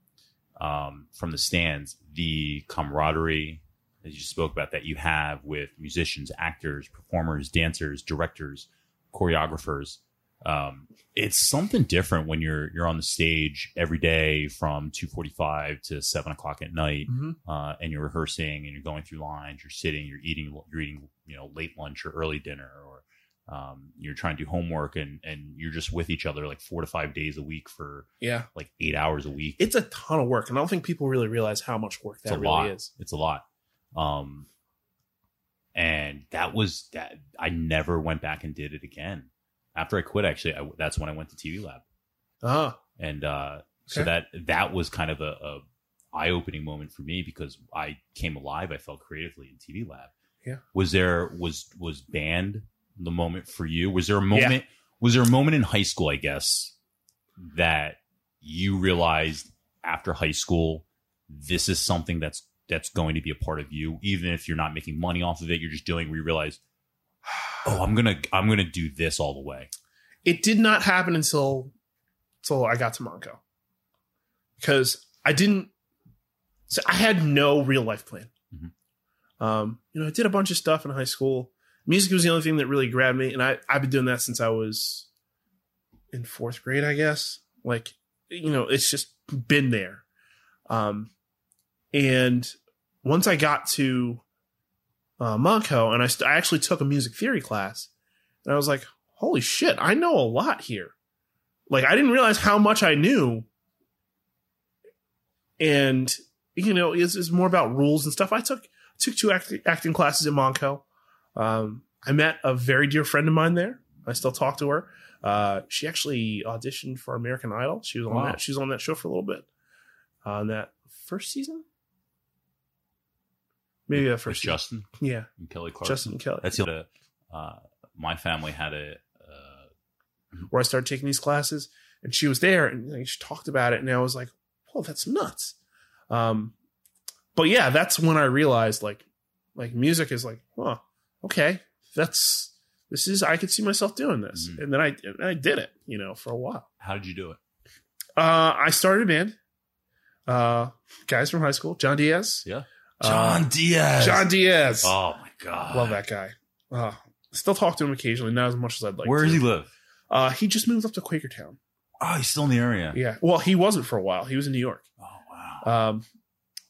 um, from the stands. The camaraderie, as you spoke about, that you have with musicians, actors, performers, dancers, directors, choreographers. Um, it's something different when you're you're on the stage every day from two forty five to seven o'clock at night hmm uh, and you're rehearsing and you're going through lines, you're sitting, you're eating, you're eating, you know, late lunch or early dinner, or um, you're trying to do homework and and you're just with each other like four to five days a week for yeah. like eight hours a week. It's a ton of work, and I don't think people really realize how much work that really lot. is. It's a lot. Um, and that was that. I never went back and did it again. After I quit, actually, I, that's when I went to TV Lab, Ah, and uh, so Okay. that that was kind of a, a eye opening moment for me because I came alive. I felt creatively in TV Lab. Yeah. Was there was was band the moment for you? Was there a moment? Was there a moment in high school? I guess that you realized after high school this is something that's that's going to be a part of you, even if you're not making money off of it. You're just doing. Where you realize, [sighs] oh, I'm gonna I'm gonna do this all the way. it did not happen until until I got to Montco because I didn't. So I had no real life plan. Mhm. Um, you know, I did a bunch of stuff in high school. Music was the only thing that really grabbed me, and I I've been doing that since I was in fourth grade, I guess. Like, you know, it's just been there. Um, and once I got to uh, Montco, and I, st- I actually took a music theory class, and I was like, holy shit, I know a lot here. Like, I didn't realize how much I knew. And, you know, it's, it's more about rules and stuff. I took took two act- acting classes in Montco. Um, I met a very dear friend of mine there. I still talk to her. Uh, she actually auditioned for American Idol. She was on Wow. that. She was on that show for a little bit. Uh, that first season, maybe that first season. Justin Yeah, and Kelly Clarkson. Justin and Kelly. That's the uh, my family had a uh, where I started taking these classes, and she was there, and like, she talked about it, and I was like, "Well, that's nuts." Um, but yeah, that's when I realized like, like music is like, oh, okay, that's this is I could see myself doing this, Mhm. and then I and I did it, you know, for a while. how did you do it? Uh, I started a band, uh, guys from high school, John Diaz, Yeah. Uh, Diaz. John Diaz, Oh my god. love that guy. Uh, still talk to him occasionally, not as much as I'd like. Where to. does he live? Uh, he just moved up to Quakertown. Oh, he's still in the area. Yeah. Well, he wasn't for a while. He was in New York. Oh wow. Um,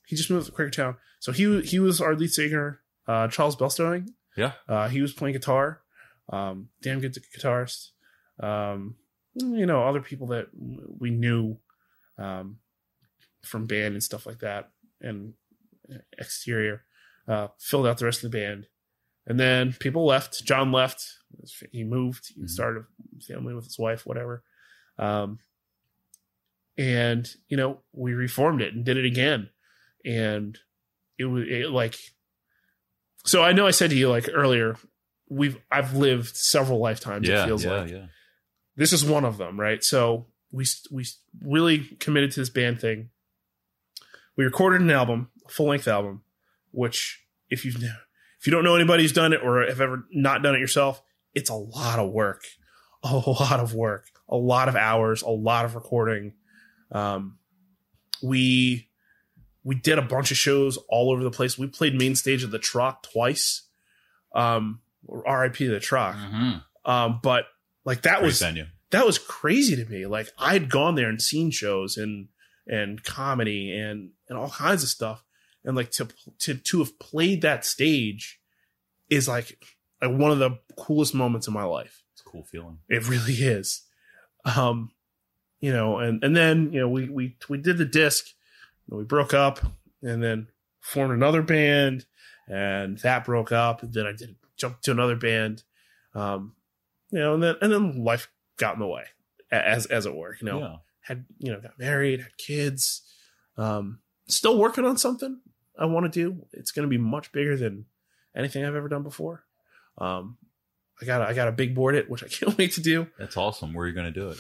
he just moved to Quakertown. So he he was our lead singer, uh, Charles Belstowing. Yeah. Uh, he was playing guitar. Um, damn good guitarist. Um, you know, other people that we knew um, from band and stuff like that, and exterior uh, filled out the rest of the band. And then people left. John left. He moved. He Mhm. started a family with his wife, whatever. Um, and you know we reformed it and did it again and it was it, like so i know i said to you like earlier we've i've lived several lifetimes yeah. it feels yeah. like yeah. this is one of them right so we we really committed to this band thing we recorded an album a full-length album which if you've if you don't know anybody who's done it or have ever not done it yourself it's a lot of work a lot of work a lot of hours a lot of recording um we we did a bunch of shows all over the place we played main stage of the truck twice um rip to the truck Mhm. um but like that Great was venue. that was crazy to me. Like I had gone there and seen shows and and comedy and and all kinds of stuff, and like to to to have played that stage is like like one of the coolest moments of my life. It's a cool feeling. It really is. Um, you know, and and then you know we we we did the disc, we broke up, and then formed another band, and that broke up, and then I did jump to another band, um, you know, and then and then life got in the way, as as it were. You know, Yeah. had you know got married, had kids, um, still working on something I want to do. It's going to be much bigger than anything I've ever done before. Um, I got I got a big board it, which I [laughs] can't wait to do. That's awesome. Where are you going to do it?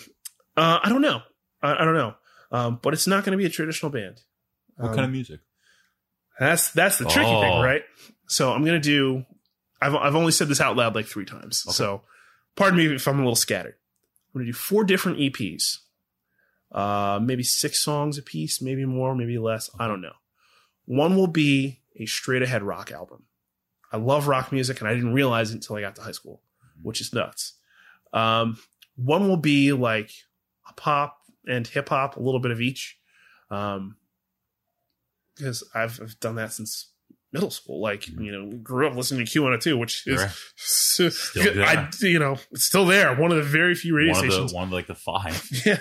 Uh, I don't know. I, I don't know. Um, but it's not going to be a traditional band. What Um, kind of music? That's that's the tricky Oh. thing, right? So I'm gonna do. I've I've only said this out loud like three times. Okay. So, pardon me if I'm a little scattered. I'm gonna do four different EPs. Uh, maybe six songs a piece, maybe more, maybe less. I don't know. One will be a straight ahead rock album. I love rock music, and I didn't realize it until I got to high school, which is nuts. Um, one will be like a pop and hip hop, a little bit of each. Um, because I've, I've done that since middle school. Like, you know, grew up listening to Q102, which is. Still [laughs] I, you know, it's still there. One of the very few radio One of, stations. the, one of like the five. [laughs] Yeah.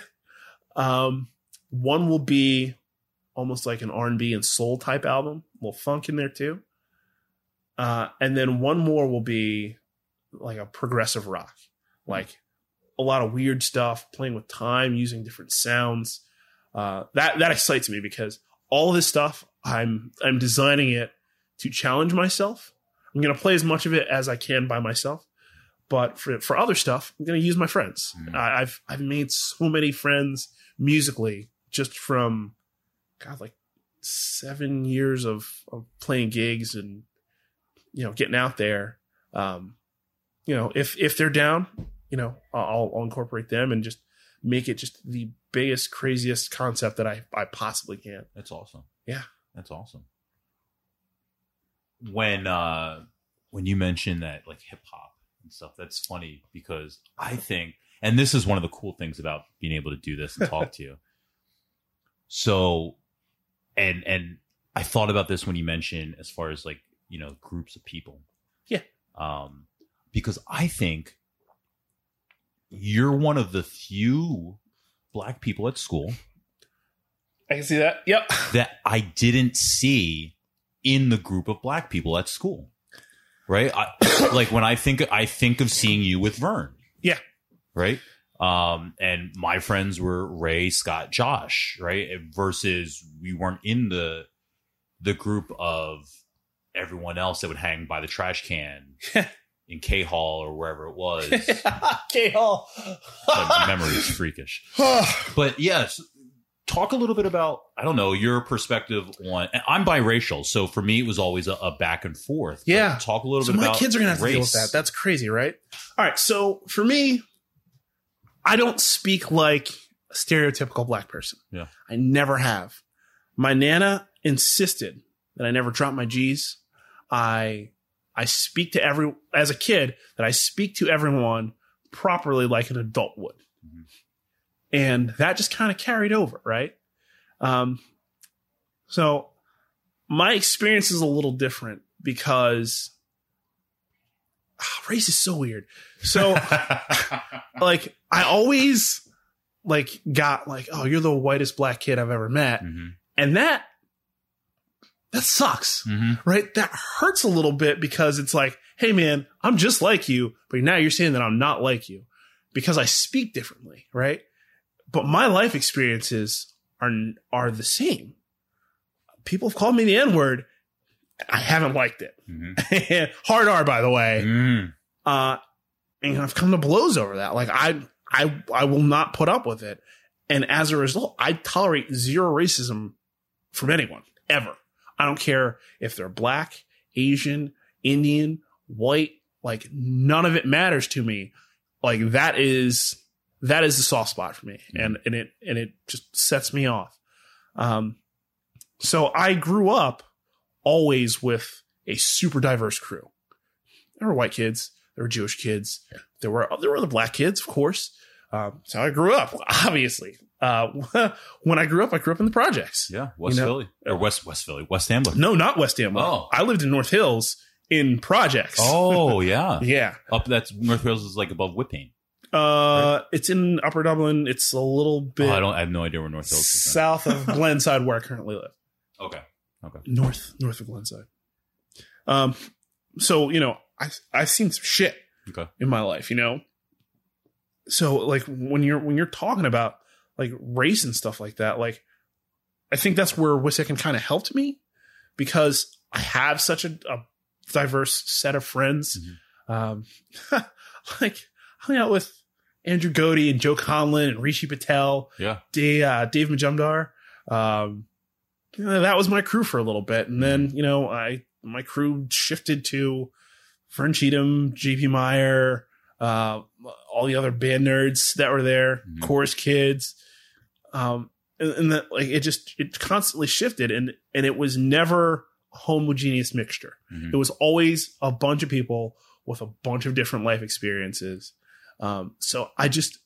Um, one will be almost like an R and B and soul type album, a little funk in there too. Uh, and then one more will be like a progressive rock, like a lot of weird stuff, playing with time, using different sounds. Uh, that that excites me because all this stuff I'm I'm designing it to challenge myself. I'm gonna play as much of it as I can by myself, but for for other stuff, I'm gonna use my friends. Mhm. I, I've I've made so many friends musically just from God like seven years of, of playing gigs and you know getting out there. Um, you know if if they're down, you know I'll, I'll incorporate them and just make it just the biggest craziest concept that I I possibly can. That's awesome. Yeah. That's awesome. When uh when you mention that like hip hop and stuff, that's funny because I think and this is one of the cool things about being able to do this and talk [laughs] to you. So and and I thought about this when you mentioned as far as like, you know, groups of people. Yeah. Um because I think you're one of the few black people at school I can see that. Yep. that I didn't see in the group of black people at school. Right? I, [coughs] like when I think I think of seeing you with Vern. Yeah. Right? Um and my friends were Ray, Scott, Josh, right? Versus we weren't in the the group of everyone else that would hang by the trash can [laughs] in K Hall or wherever it was. [laughs] K Hall. My memory is freakish. [sighs] But yes, talk a little bit about I don't know your perspective on. and I'm biracial, so for me it was always a, a back and forth. Yeah. talk a little so bit my about kids are gonna have to deal with that. That's crazy, right? All right. So for me, I don't speak like a stereotypical black person. Yeah. I never have. My nana insisted that I never drop my G's. I I speak to every as a kid that I speak to everyone properly like an adult would. Mhm. And that just kind of carried over, right? Um so my experience is a little different because ah, race is so weird. So [laughs] like I always like got like, oh, you're the whitest black kid I've ever met. Mhm. And that that sucks. Mhm. Right? That hurts a little bit because it's like, hey man, I'm just like you, but now you're saying that I'm not like you because I speak differently, right? But my life experiences are are the same. People have called me the N-word. I haven't liked it. Mhm. [laughs] Hard R, by the way. Mhm. Uh, and I've come to blows over that. Like I, I, I will not put up with it. And as a result, I tolerate zero racism from anyone ever. I don't care if they're black, Asian, Indian, white, like none of it matters to me. Like that is, that is the soft spot for me. And, and it, and it just sets me off. Um, so I grew up always with a super diverse crew. There were white kids, there were Jewish kids, there were there were the black kids, of course. Um, so I grew up, [laughs] obviously. Uh, [laughs] when I grew up, I grew up in the projects. Yeah, West You know- Philly or West West Philly, West Ambler. No, not West Amway. Oh. I lived in North Hills in projects. Oh [laughs] yeah, yeah. up that's North Hills is like above Whitpain. Uh, it's in Upper Dublin. It's a little bit Oh, I don't. I have no idea where North Hills is. south of [laughs] Glenside, where I currently live. Okay. Okay. North, north of Glenside. Um, so you know, I I've seen some shit Okay. in my life, you know. So like when you're when you're talking about like race and stuff like that, like I think that's where Wissahickon kind of helped me because I have such a, a diverse set of friends. Um, [laughs] like I hung out with Andrew Godey and Joe Conlon and Rishi Patel, Yeah. Dave, uh, Dave Majumdar. Um, you know, that was my crew for a little bit, and then you know, I my crew shifted to Vern Cheatham, JP Meyer, uh, all the other band nerds that were there, Mhm. chorus kids, um, and, and that like it just it constantly shifted, and and it was never a homogeneous mixture. Mhm. It was always a bunch of people with a bunch of different life experiences. Um, so I just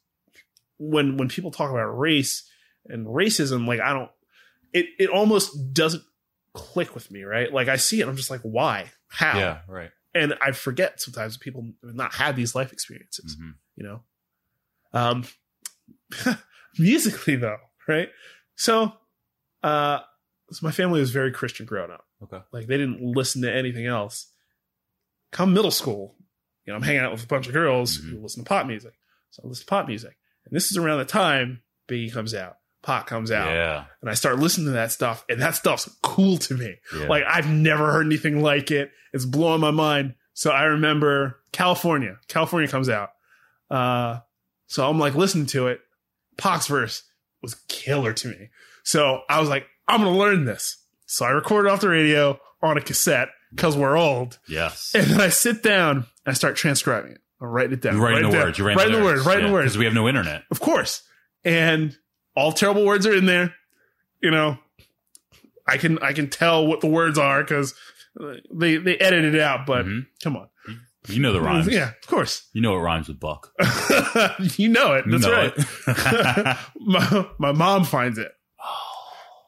when when people talk about race and racism, like I don't, it it almost doesn't click with me, right? Like I see it, I'm just like, why, how? Yeah. Right. And I forget sometimes people have not had these life experiences, Mhm. you know. Um, [laughs] musically though, right? So, uh, so my family was very Christian growing up. Okay. Like they didn't listen to anything else. Come middle school, you know, I'm hanging out with a bunch of girls Mhm. who listen to pop music. So I listen to pop music. And this is around the time Biggie comes out, Pop comes out. Yeah. And I start listening to that stuff, and that stuff's cool to me. Yeah. Like I've never heard anything like it. It's blowing my mind. So I remember California. California comes out. Uh so I'm like listening to it. Pac's verse was killer to me. So I was like, I'm gonna learn this. So I recorded off the radio on a cassette because we're old. yes. And then I sit down and I start transcribing it. I'm writing it down. You're writing write it the down, words. You're writing, writing the words. Writing the words. Because we have no internet. Of course. And all terrible words are in there. You know, I can I can tell what the words are because they they edited it out. But Mhm. come on, You know the rhymes. yeah, of course. You know what rhymes with Buck. [laughs] you know it. That's know right. it. [laughs] [laughs] my, my mom finds it.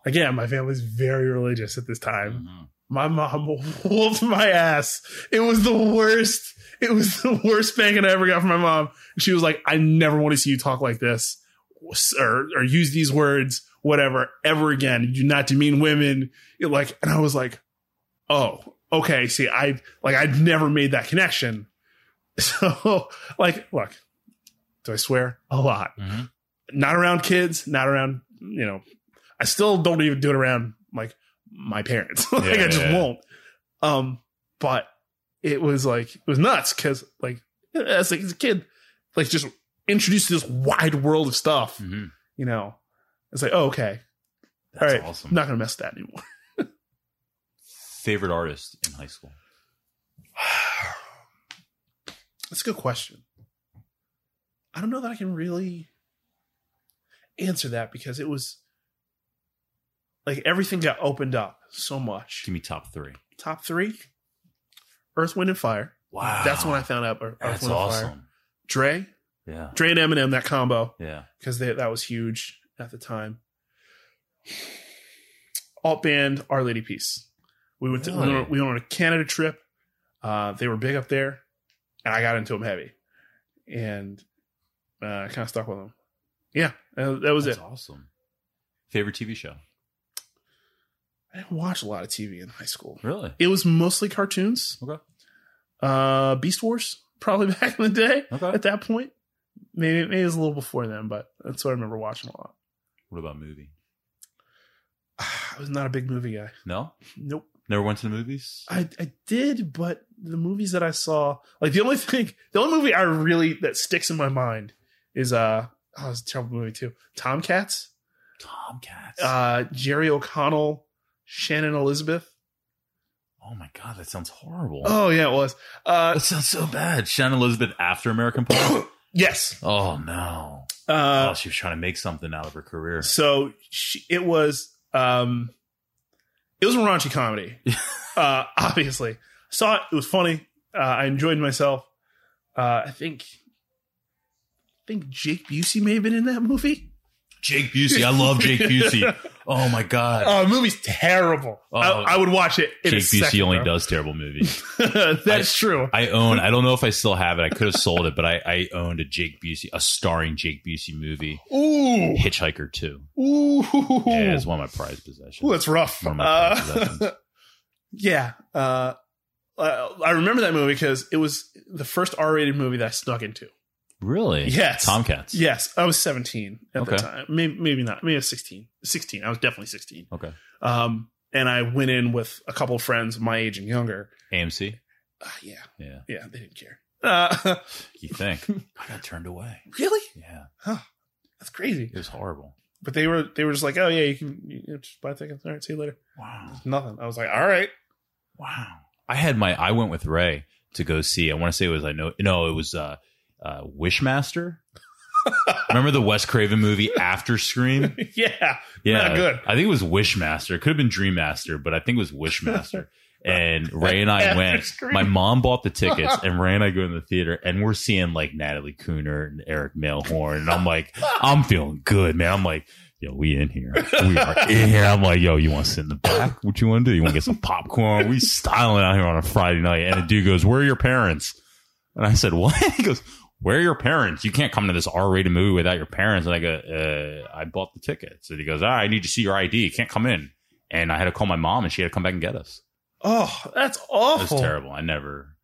Again, my family's very religious at this time. Mhm. My mom whooped my ass. It was the worst. It was the worst spanking I ever got from my mom. She was like, I never want to see you talk like this or, or use these words, whatever, ever again. You do not demean women. Like, and I was like, oh, okay. See, I, like, I'd never made that connection. [laughs] So, like, look, do I swear? A lot. Mhm. Not around kids, not around, you know, I still don't even do it around like my parents. [laughs] like Yeah, I just yeah. won't. Um, but it was like it was nuts because like, as a kid, like just introduced to this wide world of stuff. Mhm. You know, it's like oh, okay, That's all right, awesome. I'm not gonna mess that anymore. [laughs] Favorite artist in high school? [sighs] That's a good question. I don't know that I can really answer that because it was like everything got opened up so much. Give me top three. Top three: Earth, Wind, and Fire. Wow. That's when I found out Earth, That's Wind, and Fire. awesome. Dre, Yeah. Dre and Eminem, that combo, Yeah. because that was huge at the time. Alt band, Our Lady Peace. We went to, we, Really? went, we went on a Canada trip. Uh, they were big up there, and I got into them heavy, and uh, I kind of stuck with them. Yeah, uh, that was That's it. awesome. Favorite TV show? I didn't watch a lot of TV in high school. Really? It was mostly cartoons. Okay. Uh, Beast Wars, probably [laughs] back in the day. Okay. At that point, maybe maybe it was a little before then, but that's what I remember watching a lot. What about movie? [sighs] I was not a big movie guy. No? Nope. Never went to the movies? I, I did, but the movies that I saw, like the only thing, the only movie I really that sticks in my mind is uh, oh, it's a terrible movie too. Tomcats. Tomcats. Uh, Jerry O'Connell, Shannon Elizabeth. oh my god, that sounds horrible. Oh yeah, it was. Uh, that sounds so bad. Shannon Elizabeth after American Pie. [coughs] yes. oh no. Uh, oh, she was trying to make something out of her career. so she, it was um, it was a raunchy comedy. [laughs] uh, obviously, saw it. It was funny. Uh, I enjoyed myself. Uh, I think, I think Jake Busey may have been in that movie. Jake Busey. I love Jake Busey. [laughs] Oh my god. Oh, the movie's terrible. Oh. I, I would watch it. In Jake Busey only bro. does terrible movies. [laughs] That's true. I own. I don't know if I still have it. I could have sold it, but I, I owned a Jake Busey, a starring Jake Busey movie, Ooh, Hitchhiker Two. ooh, Yeah, it's one of my prized possessions. Ooh, that's rough. One of my Uh, possessions. [laughs] yeah, uh, uh, I remember that movie because it was the first R-rated movie that I snuck into. Really? Yes. Tomcats. Yes, I was 17 at the time. Maybe, maybe not. Maybe I was 16. 16. I was definitely 16. Okay. Um, and I went in with a couple of friends my age and younger. AMC. Uh, yeah, Yeah. yeah, they didn't care. Uh, [laughs] You think? I got turned away. really? Yeah, Huh. That's crazy. it was horrible. But they were they were just like, oh yeah, you can you just buy tickets. All right, see you later. Wow. Nothing. I was like, all right. Wow. I had my I went with Ray to go see. I want to say it was I know no, it was uh uh Wishmaster. Remember the Wes Craven movie After Scream? [laughs] yeah. Yeah. Not good. I think it was Wishmaster. It could have been Dreammaster, but I think it was Wishmaster. [laughs] And Ray and I went. Scream. My mom bought the tickets, [laughs] and Ray and I go in the theater, and we're seeing like Natalie Cooner and Eric Mailhorn, and I'm like, I'm feeling good, man. I'm like, yo, we in here, we are in here. I'm like, yo, you want to sit in the back? What you want to do? You want to get some popcorn? We styling out here on a Friday night, and the dude goes, "Where are your parents?" And I said, "What?" He goes, "Where are your parents? You can't come to this R-rated movie without your parents." And I go, uh, "I bought the tickets." And he goes, "Ah, I need to see your ID. You can't come in." And I had to call my mom, and she had to come back and get us. Oh, that's awful. That's terrible. I never,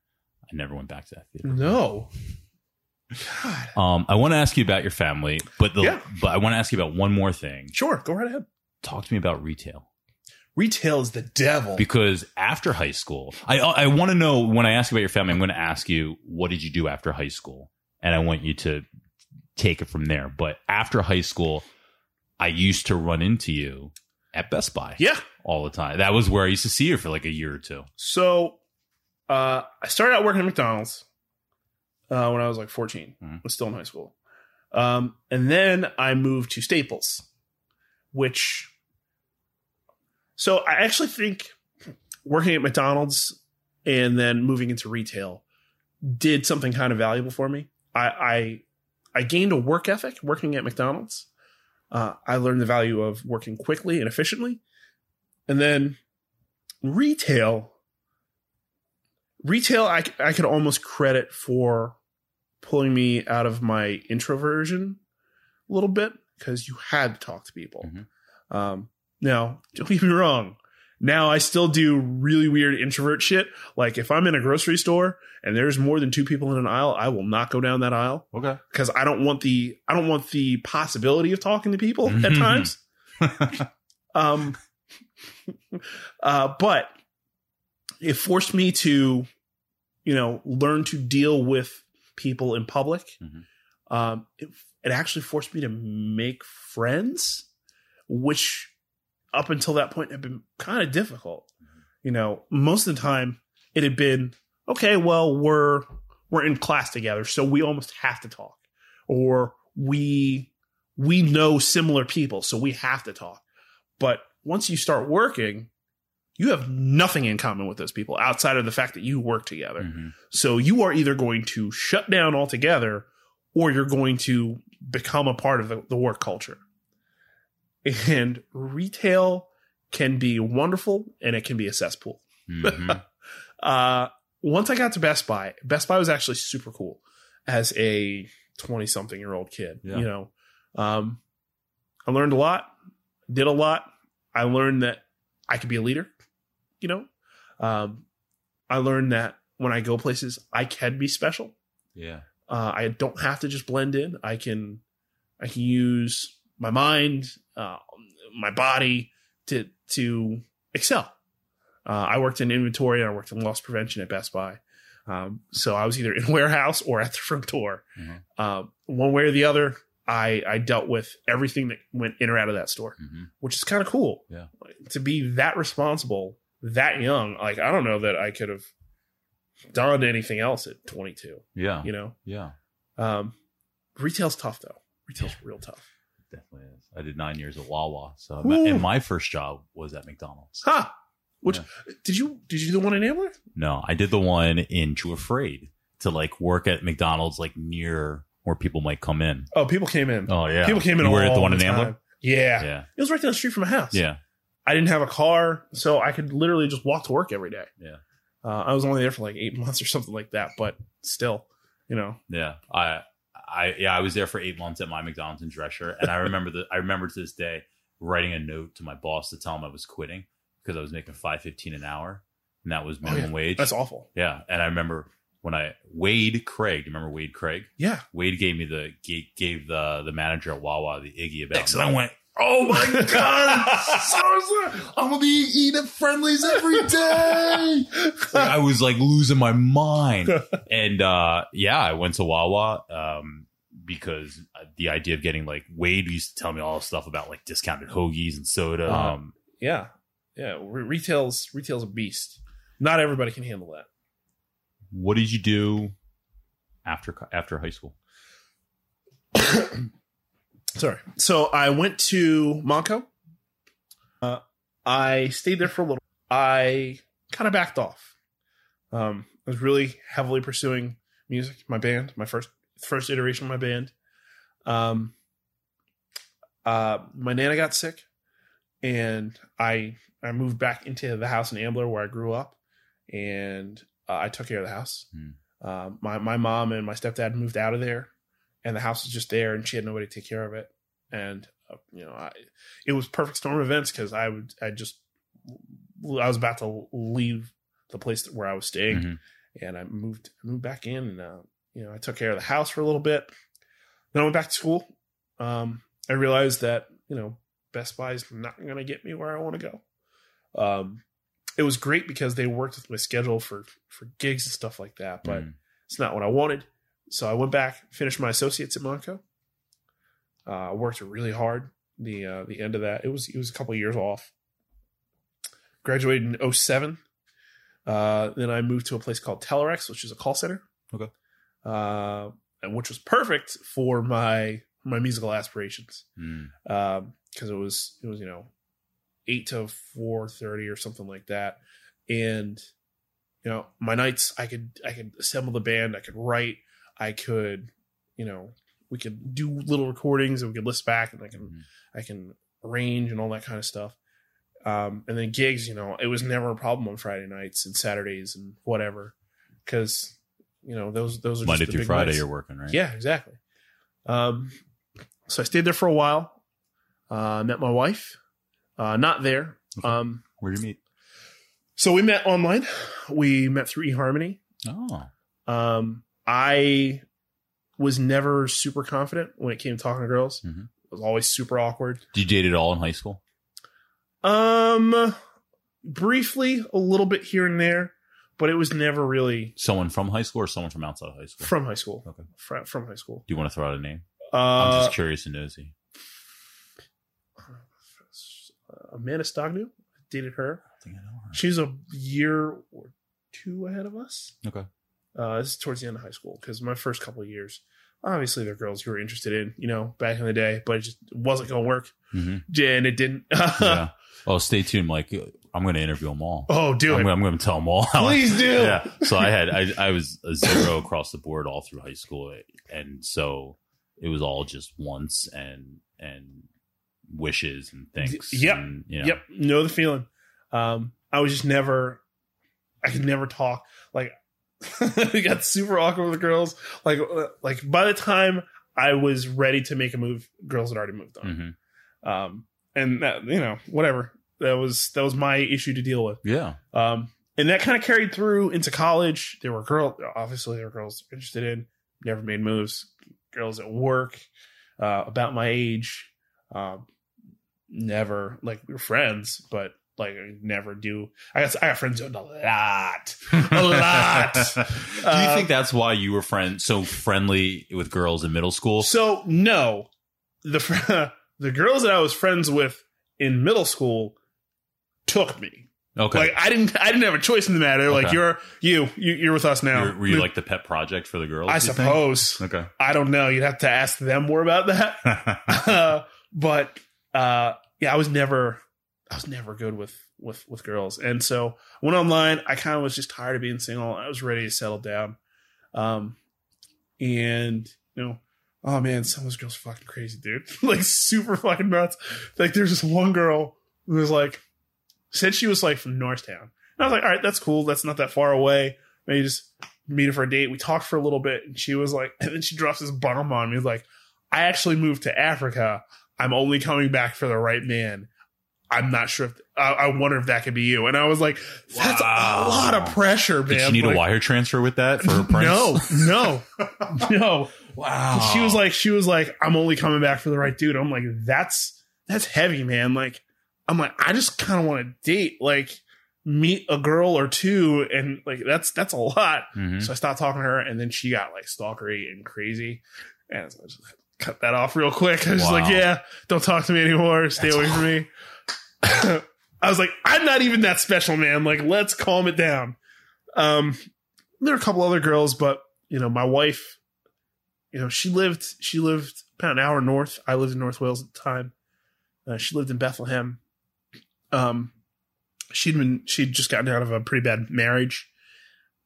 I never went back to that theater. No. God. [laughs] Um, I want to ask you about your family, but the Yeah. but I want to ask you about one more thing. Sure, go right ahead. Talk to me about retail Retail is the devil. because after high school, I I want to know when I ask you about your family, I'm going to ask you what did you do after high school, and I want you to take it from there. But after high school, I used to run into you at Best Buy yeah. all the time. That was where I used to see you for like a year or two. So, uh, I started out working at McDonald's uh, when I was like 14. Mhm. I was still in high school. Um, and then I moved to Staples, which. So I actually think working at McDonald's and then moving into retail did something kind of valuable for me. I I, I gained a work ethic working at McDonald's. Uh, I learned the value of working quickly and efficiently, and then retail retail I, I could almost credit for pulling me out of my introversion a little bit because you had to talk to people Mhm. um now [laughs] don't get me wrong now i still do really weird introvert shit like if i'm in a grocery store and there's more than two people in an aisle i will not go down that aisle Okay. because i don't want the i don't want the possibility of talking to people [laughs] at times [laughs] um, uh, but it forced me to, you know, learn to deal with people in public. Mhm. Um, it, it actually forced me to make friends, which up until that point had been kind of difficult. You know, most of the time it had been okay. Well, we're we're in class together, so we almost have to talk, or we we know similar people, so we have to talk. But once you start working, you have nothing in common with those people outside of the fact that you work together. Mhm. So you are either going to shut down altogether or you're going to become a part of the, the work culture. And retail can be wonderful and it can be a cesspool. Mhm. [laughs] Uh, once I got to Best Buy, Best Buy was actually super cool as a 20 something year old kid. Yeah. You know, um, I learned a lot, did a lot. I learned that I could be a leader, you know, um, I learned that when I go places, I can be special. Yeah. Uh, I don't have to just blend in. I can, I can use my mind, uh, my body to to excel. Uh, I worked in inventory and I worked in loss prevention at Best Buy. Um, so I was either in warehouse or at the front door. Mhm. Um, one way or the other, I I dealt with everything that went in or out of that store, Mhm. which is kind of cool. Yeah. Like, to be that responsible, that young. Like I don't know that I could have done anything else at 22. Yeah. You know, Yeah. um, retail's tough though. Retail's real tough. Definitely is. I did nine years at Wawa. So, Ooh. and my first job was at McDonald's. Huh? Which Yeah. did you did you do the one in Ambler? No, I did the one in Too Afraid to like work at McDonald's, like near where people might come in. Oh, people came in. Oh yeah, People came in. You were all at the one in time. Yeah. Yeah, it was right down the street from my house. yeah, I didn't have a car, so I could literally just walk to work every day. Yeah. Uh, I was only there for like eight months or something like that, but still, you know. yeah. I, I, yeah, I was there for eight months at my McDonald's in Dresher, and I remember the, I remember to this day writing a note to my boss to tell him I was quitting because I was making five fifteen an hour, and that was Oh, minimum yeah. wage. That's awful. yeah, and I remember when I Wade Craig. Do you remember Wade Craig? Yeah. Wade gave me the gave, gave the the manager at Wawa the Iggy about. Excellent. I went, Oh my god! so, I'm gonna be eating at Friendlies every day. Like, I was like losing my mind, and uh, yeah, I went to Wawa um, because the idea of getting like Wade used to tell me all this stuff about like discounted hoagies and soda. Uh-huh. Um, Yeah, yeah. Re- retail's retail's a beast. Not everybody can handle that. what did you do after after high school? [coughs] Sorry. So I went to Montco. Uh, I stayed there for a little. I kind of backed off. Um, I was really heavily pursuing music, my band, my first first iteration of my band. Um, uh, my nana got sick, and I I moved back into the house in Ambler where I grew up, and uh, I took care of the house. Hmm. Uh, my my mom and my stepdad moved out of there, and the house was just there, and she had nobody to take care of it. And uh, you know, I, it was perfect storm of events because I would I just I was about to leave the place where I was staying, Mhm. and I moved moved back in, and uh, you know, I took care of the house for a little bit. Then I went back to school. Um, I realized that you know Best Buy is not going to get me where I want to go. Um, it was great because they worked with my schedule for for gigs and stuff like that, but Mm. it's not what I wanted. So I went back, finished my associates at Montco. Uh, worked really hard. The uh, the end of that, it was it was a couple years off. Graduated in 07. Uh, then I moved to a place called Telerex, which is a call center. Okay. Uh, and which was perfect for my my musical aspirations Mm. because it was it was you know eight to four thirty or something like that, and you know my nights I could I could assemble the band, I could write, I could you know we could do little recordings and we could list back and I can Mhm. I can arrange and all that kind of stuff. Um, and then gigs, you know, it was never a problem on Friday nights and Saturdays and whatever, because you know those those are Monday through Friday, nights. you're working, right? Yeah, exactly. Um, so I stayed there for a while. Uh, met my wife. Uh, not there. Okay. Um, Where'd you meet? so we met online. We met through eHarmony. Oh, Um, I was never super confident when it came to talking to girls. Mhm. It was always super awkward. did you date at all in high school? Um, briefly, a little bit here and there, but it was never really Someone from high school or someone from outside of high school? from high school. Okay. Fr- from high school. Do you want to throw out a name? Uh, I'm just curious and nosy. Amanda Stognu. Dated her. I think I know her. She's a year or two ahead of us. Okay. Uh, this is towards the end of high school because my first couple of years, obviously, there are girls who were interested in, you know, back in the day, but it just wasn't going to work. hmm And it didn't. [laughs] yeah. Oh, stay tuned, Mike. I'm going to interview them all. oh, do I'm, it. I'm going to tell them all. [laughs] Please do. [laughs] yeah. So I had I I was a zero across the board all through high school, and so it was all just once and and wishes and thanks. Yep. And, you know, Yep. Know the feeling. Um, I was just never, I could never talk. Like, [laughs] it got super awkward with the girls. Like, uh, like by the time I was ready to make a move, girls had already moved on. Mhm. Um, and that, you know, whatever. That was, that was my issue to deal with. Yeah. Um, and that kind of carried through into college. There were girls, obviously, there were girls interested in, never made moves. Girls at work, uh, about my age, um, never like we were friends, but like I never do. I got I got friends doing a lot, [laughs] a lot. [laughs] Do you think that's why you were friend so friendly with girls in middle school? So no, the [laughs] the girls that I was friends with in middle school took me. Okay. Like I didn't I didn't have a choice in the matter. Like you're you, you you're with us now. You're- were you like the pet project for the girls? I you think? suppose. Okay. I don't know. You'd have to ask them more about that. uh, but uh, yeah, I was never, I was never good with with with girls, and so went online. I kind of was just tired of being single. I was ready to settle down, um, and you know, oh man, some of those girls are fucking crazy, dude. [laughs] like super fucking nuts. Like there's this one girl who was like, said she was like from Norristown. And I was like, all right, that's cool. That's not that far away. Maybe just meet her for a date. We talked for a little bit, and she was like, [laughs] and then she drops this bomb on me. Like, I actually moved to Africa. I'm only coming back for the right man. I'm not sure if I I wonder if that could be you. And I was like, that's Wow. a lot of pressure, man. Did she need Like, a wire transfer with that for her [laughs] prince? No, no, [laughs] no. Wow. She was like, she was like, I'm only coming back for the right dude. I'm like, that's that's heavy, man. Like, I'm like, I just kind of want to date, like, meet a girl or two, and like, that's that's a lot. Mhm. So I stopped talking to her, and then she got like stalkery and crazy, and so I just cut that off real quick. I was just Wow. like, yeah, don't talk to me anymore. Stay That's away from me. [coughs] I was like, I'm not even that special, man. Like, let's calm it down. Um, there are a couple other girls, but you know, my wife, you know, she lived she lived about an hour north. I lived in North Wales at the time. Uh, she lived in Bethlehem. Um, she'd been she'd just gotten out of a pretty bad marriage.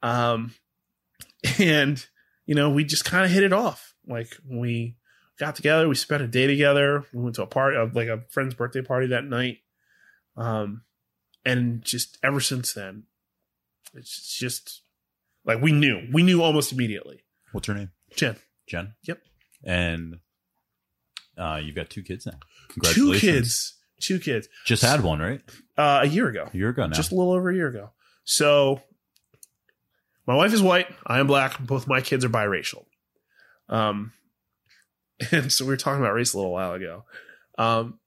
Um, and you know, we just kind of hit it off. Like we got together, we spent a day together. We went to a party, uh, like a friend's birthday party that night. Um, and just ever since then, it's just like we knew, we knew almost immediately. What's her name? Jen, Jen. Yep. And uh, you've got two kids now. two kids, two kids. Just had one, right? Uh, a year ago, A year ago now. just a little over a year ago. So, my wife is white. I am black. Both my kids are biracial. Um, [laughs] and so we were talking about race a little while ago. Um,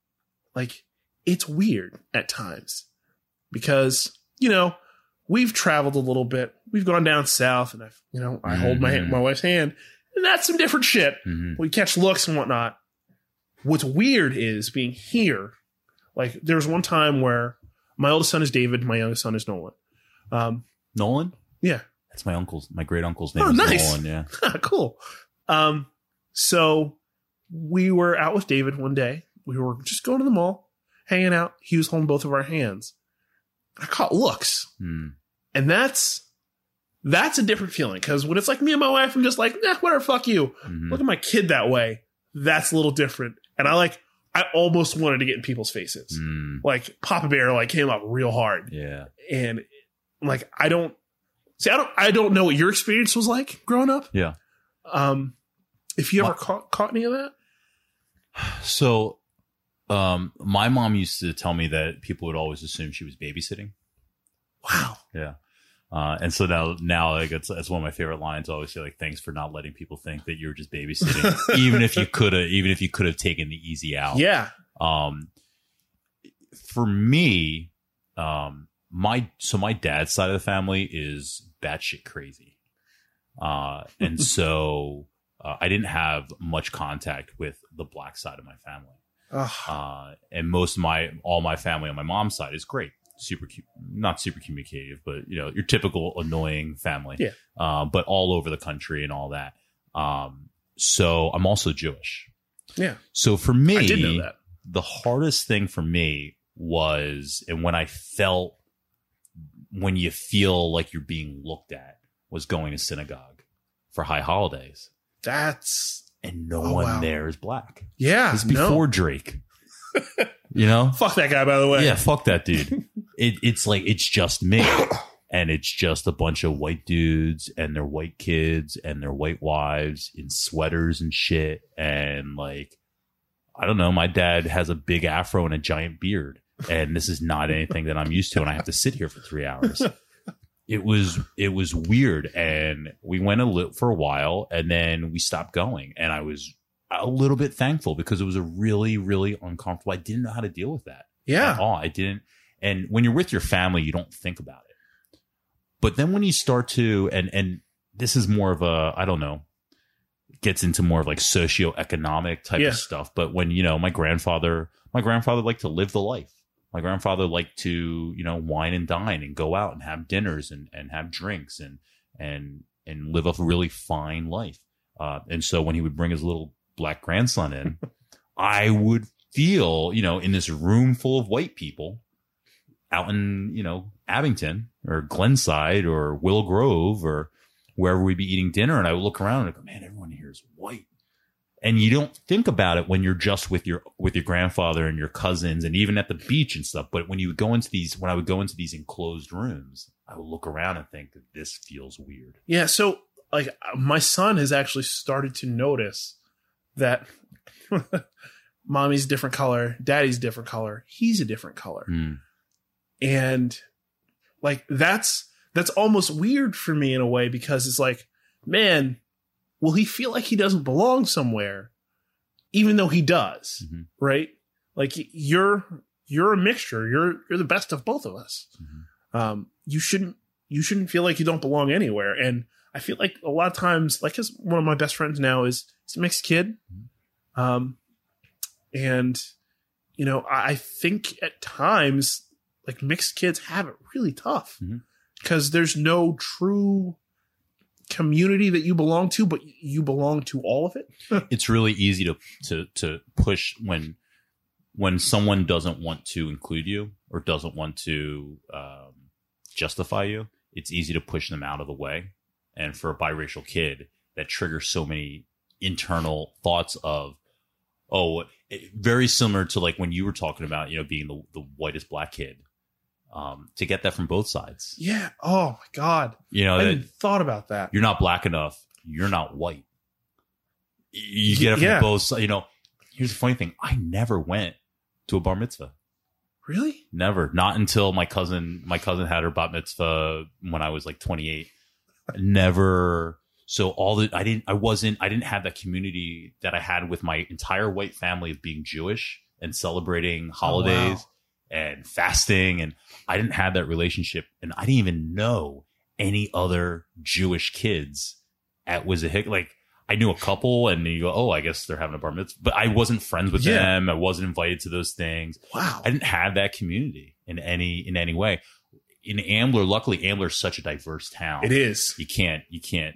like it's weird at times because you know we've traveled a little bit. We've gone down south, and I've you know I hold my Mhm. my wife's hand, and that's some different shit. Mhm. We catch looks and whatnot. What's weird is being here. Like there was one time where my oldest son is David, my youngest son is Nolan. Um, Nolan. yeah, That's my uncle's, my great uncle's name. Oh, is nice. Nolan. Yeah. [laughs] cool. Um, so we were out with David one day. We were just going to the mall, hanging out. He was holding both of our hands. I caught looks, Hmm. and that's that's a different feeling because when it's like me and my wife, I'm just like, nah, whatever, fuck you. Mhm. Look at my kid that way. That's a little different, and I like. I almost wanted to get in people's faces. Hmm. Like Papa Bear, like came up real hard, Yeah. and like I don't see. I don't. I don't know what your experience was like growing up. Yeah. Um, if you ever My- caught, caught any of that? So, um, my mom used to tell me that people would always assume she was babysitting. Wow. Yeah. Uh, and so now, now like it's, it's one of my favorite lines. I always say like, thanks for not letting people think that you're just babysitting, [laughs] even if you could have, even if you could have taken the easy out. Yeah. Um, for me, um, my so my dad's side of the family is batshit crazy, uh, and [laughs] so uh, I didn't have much contact with the black side of my family. Uh, and most of my all my family on my mom's side is great, super cu- not super communicative, but you know your typical annoying family. Yeah. Uh, but all over the country and all that. Um, so I'm also Jewish. yeah. So for me, I did know that. the hardest thing for me was, and when I felt, when you feel like you're being looked at, was going to synagogue for high holidays, That's and no Oh, one wow. there is black. yeah. It's no. before Drake. [laughs] you know? Fuck that guy. By the way. Yeah, fuck that dude. [laughs] it, it's like it's just me, and it's just a bunch of white dudes and their white kids and their white wives in sweaters and shit, and like I don't know. My dad has a big afro and a giant beard, and this is not anything that I'm used to, and I have to sit here for three hours. [laughs] It was it was weird, and we went a little for a while, and then we stopped going, and I was a little bit thankful because it was a really really uncomfortable. I didn't know how to deal with that Yeah. at all. I didn't. And when you're with your family, you don't think about it. But then when you start to, and and this is more of a, I don't know, gets into more of like socioeconomic type Yeah. of stuff. But when you know, my grandfather, my grandfather liked to live the life. My grandfather liked to, you know, wine and dine and go out and have dinners and and have drinks and and and live a really fine life. Uh, and so when he would bring his little black grandson in, [laughs] I would feel, you know, in this room full of white people out in, you know, Abington or Glenside or Willow Grove or wherever we'd be eating dinner. And I would look around and I go, man, everyone here is white. And you don't think about it when you're just with your, with your grandfather and your cousins and even at the beach and stuff. But when you would go into these, when I would go into these enclosed rooms, I would look around and think that this feels weird. Yeah. So like my son has actually started to notice that [laughs] mommy's different color, daddy's different color, he's a different color. Hmm. and like that's that's almost weird for me in a way because it's like man will he feel like he doesn't belong somewhere even though he does Mhm. right Like you're you're a mixture. You're you're the best of both of us. Mhm. Um, you shouldn't you shouldn't feel like you don't belong anywhere. And I feel like a lot of times, like, cause one of my best friends now is he's a mixed kid, um, and you know I, I think at times like mixed kids have it really tough because there's no true community that you belong to, but you belong to all of it. [laughs] it's really easy to to to push when when someone doesn't want to include you or doesn't want to um, justify you. It's easy to push them out of the way, and for a biracial kid, that triggers so many internal thoughts of, oh, very similar to like when you were talking about you know being the the whitest black kid. Um, to get that from both sides, Yeah. Oh my god, you know I that thought about that. you're not black enough. You're not white. You get it from Yeah. both sides. You know, here's the funny thing. I never went to a bar mitzvah. Really? Never. Not until my cousin, my cousin had her bat mitzvah when I was like 28. Never. So all the, I didn't, I wasn't, I didn't have that community that I had with my entire white family of being Jewish and celebrating holidays and fasting. And I didn't have that relationship. And I didn't even know any other Jewish kids at Wissahick. Like I knew a couple and you go, oh, I guess they're having a bar mitzvah, but I wasn't friends with Yeah. them. I wasn't invited to those things. Wow. I didn't have that community in any in any way. In Ambler, luckily Ambler's such a diverse town. It is. You can't you can't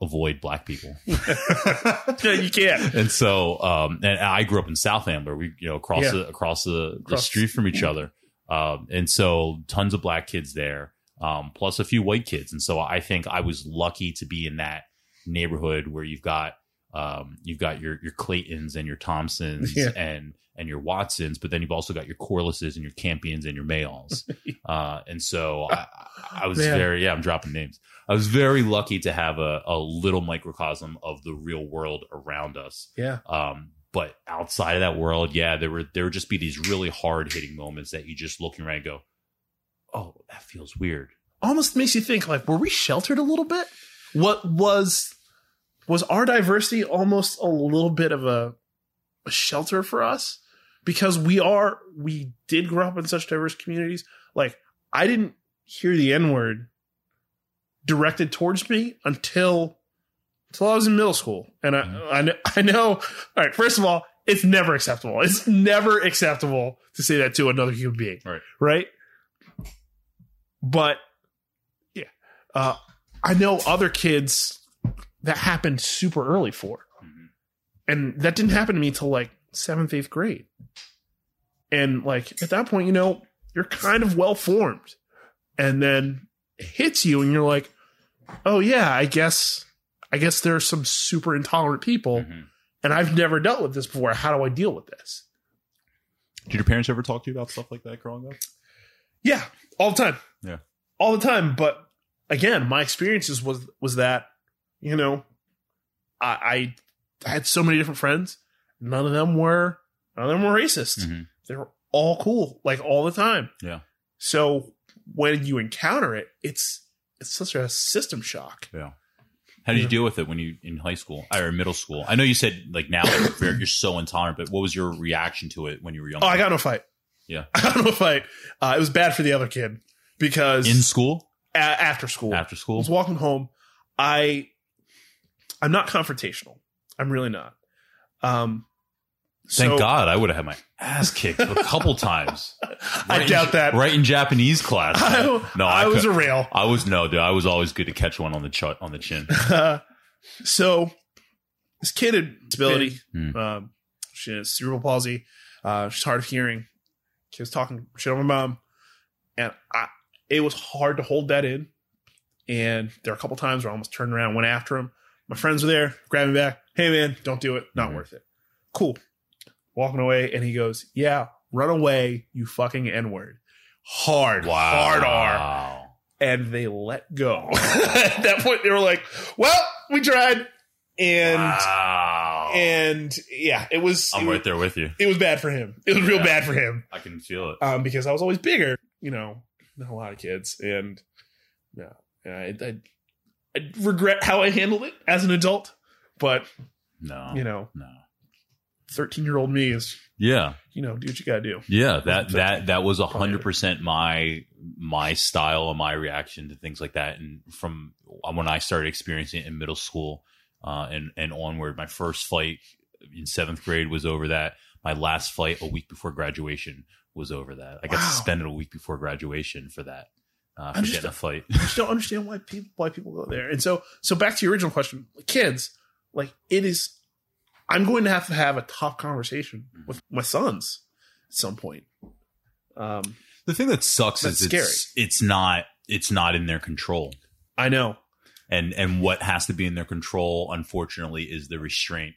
avoid black people. [laughs] yeah, you can't. and so um and I grew up in South Ambler. We you know across Yeah. the across the, the street from each other. Um and so tons of black kids there. Um plus a few white kids. And so I think I was lucky to be in that neighborhood where you've got um you've got your your Claytons and your Thompsons [laughs] Yeah. and and your Watsons, but then you've also got your Corlises and your Campions and your Mayalls. [laughs] uh, and so I, I was Man. very, yeah, I'm dropping names. I was very lucky to have a, a little microcosm of the real world around us. Yeah. Um, but outside of that world, yeah, there were there would just be these really hard hitting moments that you just looking around and go, oh, that feels weird. Almost makes you think like, were we sheltered a little bit? What was was our diversity almost a little bit of a, a shelter for us? Because we are we did grow up in such diverse communities. Like I didn't hear the N word directed towards me until until I was in middle school. And I, Mhm. I, know, I know, all right, first of all, it's never acceptable. It's never acceptable to say that to another human being. Right. Right. But yeah, uh, I know other kids that happened super early for. Mhm. And that didn't happen to me till like seventh, eighth grade. And like at that point, you know, you're kind of well formed. And then it hits you and you're like, oh yeah, I guess I guess there are some super intolerant people Mhm. and I've never dealt with this before. How do I deal with this? Did your parents ever talk to you about stuff like that growing up? Yeah, all the time. Yeah. All the time. But again, my experiences was was that, you know, I I had so many different friends. None of them were none of them were racist. Mhm. They were all cool, like all the time. Yeah. So when you encounter it, it's it's such a system shock. Yeah. How did you deal with it when you in high school or middle school? I know you said like now you're, you're so intolerant, but what was your reaction to it when you were young? Oh, I got no fight. Yeah. [laughs] I got no fight. Uh, it was bad for the other kid because in school, a- after school, after I school. was walking home. I I'm not confrontational. I'm really not. Um Thank so- God, I would have had my ass kicked a couple [laughs] times. I Right in- doubt that. Right in Japanese class. [laughs] I, no, I, I, was could- a rail. I was no, dude. I was always good to catch one on the ch- on the chin. [laughs] so this kid had disability. Um, she has cerebral palsy. Uh, she's hard of hearing. She was talking shit on my mom, and I, it was hard to hold that in. And there are a couple times where I almost turned around, went after him. My friends were there, grabbed me back. Hey man, don't do it. Not Mhm. worth it. Cool. Walking away, and he goes, "Yeah, run away, you fucking n word." Hard, wow. hard R and they let go. [laughs] At that point, they were like, "Well, we tried," and wow. and yeah, it was I'm it, right there with you. it was bad for him. It was real bad for him I can feel it. um, because I was always bigger, you know, than a lot of kids, and yeah, I, I, I regret how I handled it as an adult, but No, you know, no. 13 year old me is, Yeah. you know, do what you gotta do. Yeah, that that that was a hundred percent my my style and my reaction to things like that. And from when I started experiencing it in middle school uh, and and onward, my first flight in seventh grade was over that. My last flight a week before graduation was over that. I got Wow. suspended a week before graduation for that. Uh, for Understood. getting a flight. [laughs] I just don't understand why people why people go there. And so so back to your original question, kids, like it is I'm going to have to have a tough conversation with my sons at some point. Um The thing that sucks That's is it's, it's not it's not in their control. I know. and and what has to be in their control unfortunately is the restraint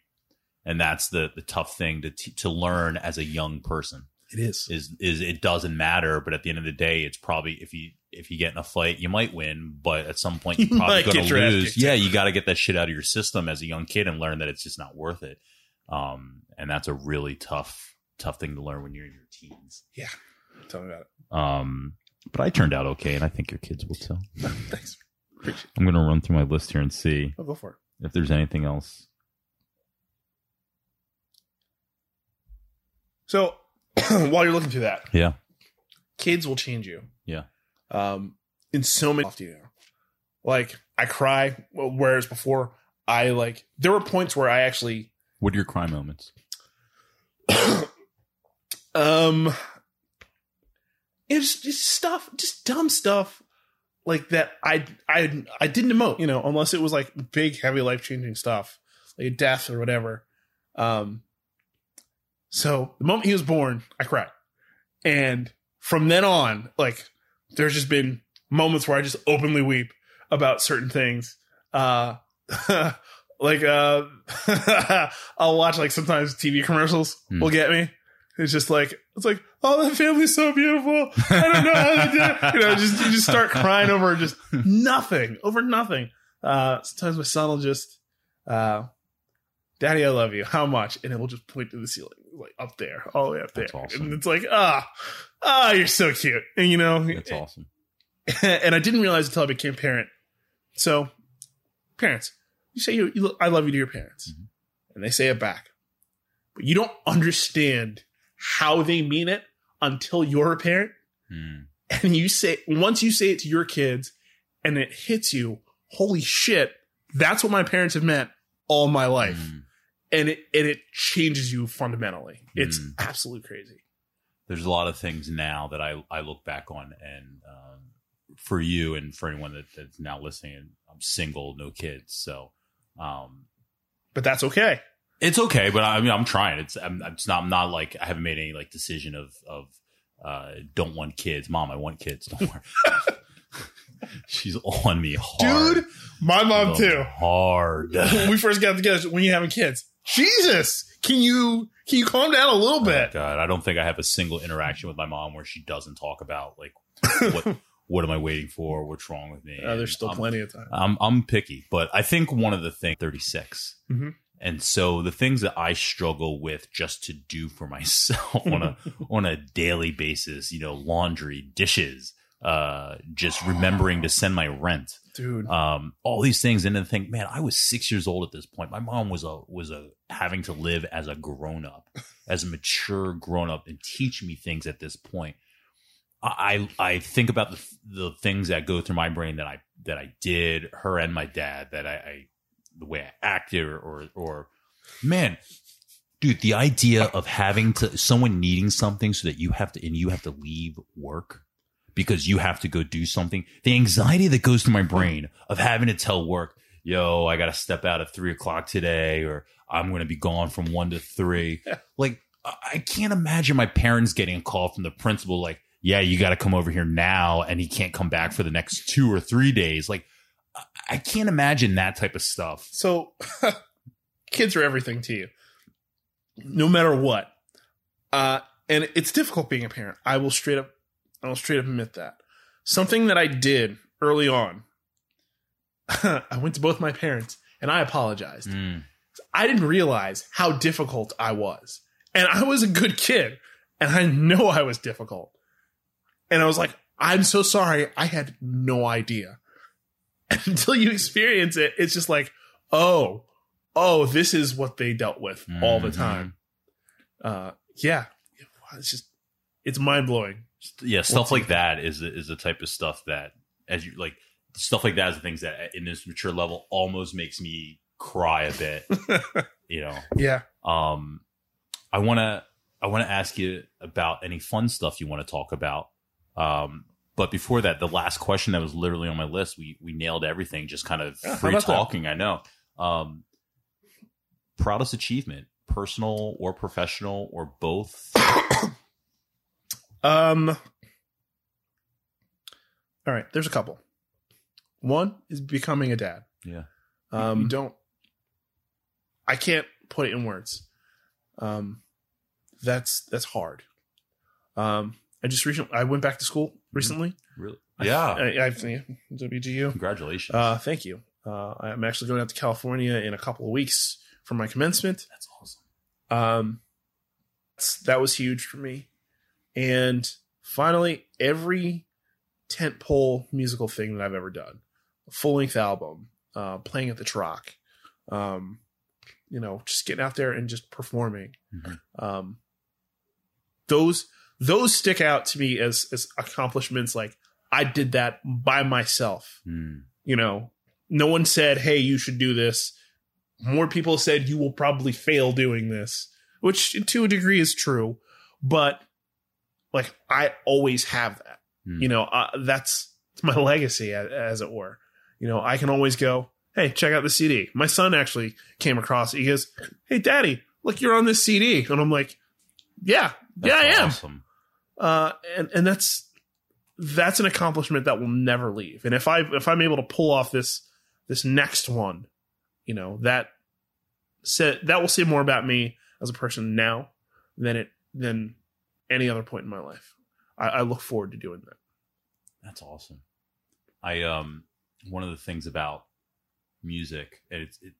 and that's the the tough thing to t- to learn as a young person It is. is is it doesn't matter but at the end of the day it's probably if you if you get in a fight you might win but at some point You [laughs] you're probably going to lose yeah you got to get that shit out of your system as a young kid and learn that it's just not worth it um and that's a really tough tough thing to learn when you're in your teens Yeah, Tell me about it. um but I turned out okay and I think your kids will too [laughs] Thanks. Appreciate it. I'm going to run through my list here and see I'll go for it. if there's anything else So [clears throat] while you're looking through that, yeah kids will change you. Yeah. Um, in so many, you know, like I cry, whereas before I like there were points where I actually, What are your cry moments? [coughs] um, it's just stuff, just dumb stuff like that. I I I didn't emote, you know, unless it was like big, heavy, life changing stuff, like a death or whatever. Um, so the moment he was born, I cried, and from then on, like there's just been moments where I just openly weep about certain things. Uh, [laughs] like uh, [laughs] I'll watch like sometimes TV commercials Hmm. will get me. It's just like it's like oh that family's so beautiful. I don't know how they did it. You know, just you just start crying over just nothing, over nothing. Uh, sometimes my son will just, uh, Daddy, I love you. How much? And it will just point to the ceiling, like up there, all the way up there. Awesome. And it's like, ah, ah, you're so cute. And you know, it's awesome. [laughs] and I didn't realize until I became parent. So, parents, you say you, you I love you to your parents, Mhm. and they say it back, but you don't understand how they mean it until you're a parent, Hmm. and you say once you say it to your kids, and it hits you, holy shit, that's what my parents have meant all my life, Hmm. And it and it changes you fundamentally. It's Mm. absolutely crazy. There's a lot of things now that I, I look back on, and um, for you and for anyone that, that's now listening, I'm single, no kids, so um, But that's okay. it's okay. But I mean, I'm trying. It's I'm, it's not I'm not like I haven't made any like decision of of uh, don't want kids, mom. I want kids. Don't worry. [laughs] She's on me hard, Dude, my mom too. Hard. when we first got together when you having kids. Jesus, can you can you calm down a little Oh, bit? God, I don't think I have a single interaction with my mom where she doesn't talk about like what [laughs] what am I waiting for? What's wrong with me? Uh, there's still I'm- plenty of time. I'm I'm picky, but I think one of the things 36. Mhm. And so the things that I struggle with just to do for myself [laughs] on a on a daily basis, you know, laundry, dishes, uh just remembering to send my rent. Dude, Um all these things and then think, man, I was 6 years old at this point. My mom was a was a having to live as a grown up, [laughs] as a mature grown up and teach me things at this point. I I think about the the things that go through my brain that I that I did her and my dad that I, I the way I acted or, or or man dude the idea of having to someone needing something so that you have to and you have to leave work because you have to go do something the anxiety that goes through my brain of having to tell work yo I got to step out at three o'clock today or I'm going to be gone from one to three [laughs] like I can't imagine my parents getting a call from the principal like, yeah, you got to come over here now, and he can't come back for the next two or three days. Like, I- I can't imagine that type of stuff. so [laughs] kids are everything to you, no matter what. Uh, and it's difficult being a parent. I will straight up, I will straight up admit that. Something that I did early on. [laughs] I went to both my parents and I apologized. I didn't realize how difficult I was. And I was a good kid. And I know I was difficult. And I was like, I'm so sorry. I had no idea. And [laughs] until you experience it, it's just like, oh, oh, this is what they dealt with all the Mhm. time. uh, yeah, it's just it's mind blowing. Yeah, stuff like that is is the type of stuff that as you like stuff like that is the things that in this mature level almost makes me cry a bit. [laughs] you know, Yeah. um, I want to I want to ask you about any fun stuff you want to talk about. Um, but before that, the last question that was literally on my list, we we nailed everything, just kind of Yeah, free about that? talking. I know. Um, proudest achievement, personal or professional or both. [coughs] Um. All right. There's a couple. One is becoming a dad. Yeah. Um. Don't. I can't put it in words. Um. That's that's hard. Um. I just recently I went back to school recently. Really? Yeah. I, I, yeah, WGU. Congratulations. Uh, thank you. Uh, I'm actually going out to California in a couple of weeks for my commencement. That's awesome. Um, that was huge for me. And finally, every tentpole musical thing that I've ever done, a full length album, uh, playing at the Troc, um, you know, just getting out there and just performing. Mhm. Um, those those stick out to me as as accomplishments. Like I did that by myself Mm. you know, no one said, "Hey, you should do this." More people said you will probably fail doing this, which to a degree is true, but like I always have that. Hmm. You know, uh, that's my [laughs] legacy as, as it were. You know, I can always go, "Hey, check out the CD." My son actually came across it. He goes, "Hey, daddy, look, you're on this CD." And I'm like, "Yeah, yeah, I am." Awesome. uh, and and that's that's an accomplishment that will never leave. And if I if I'm able to pull off this this next one, you know that said that will say more about me as a person now than it than any other point in my life. I, I look forward to doing that. That's awesome. I um one of the things about music, and it's it,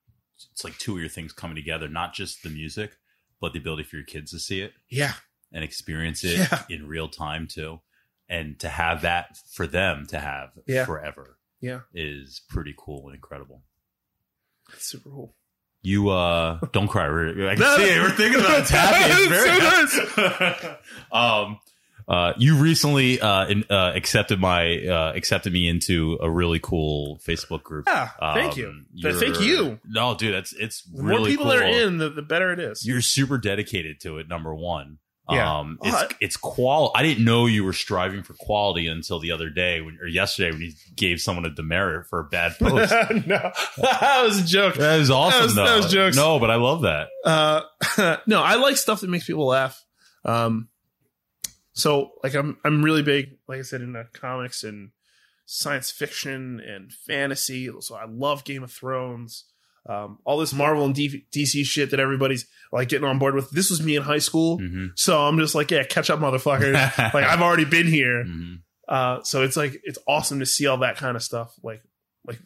it's like two of your things coming together, not just the music, but the ability for your kids to see it Yeah, and experience it Yeah. in real time too, and to have that for them to have Yeah. forever yeah, is pretty cool and incredible. it's super cool. You uh don't cry. We're, I can see it. We're thinking about it. It's [laughs] happy. It's very [laughs] um uh you recently uh, in, uh accepted my uh accepted me into a really cool Facebook group. Yeah, thank you. Um, Th- thank you. No, dude, that's it's The really more people cool. that are in, the, the better it is. You're super dedicated to it. Number one. Yeah. Um, it's I- it's qual. I didn't know you were striving for quality until the other day when, or yesterday when you gave someone a demerit for a bad [laughs] post. no, [laughs] that was a joke. that was awesome. That was- though. that was jokes. No, but I love that. Uh, [laughs] no, I like stuff that makes people laugh. Um, so like I'm I'm really big, like I said, in into comics and science fiction and fantasy. So I love Game of Thrones. Um, all this Marvel and DC shit that everybody's like getting on board with. This was me in high school, hmm so I'm just like, yeah, catch up, motherfuckers. [laughs] like I've already been here. Mhm. Uh, so it's like it's awesome to see all that kind of stuff, like like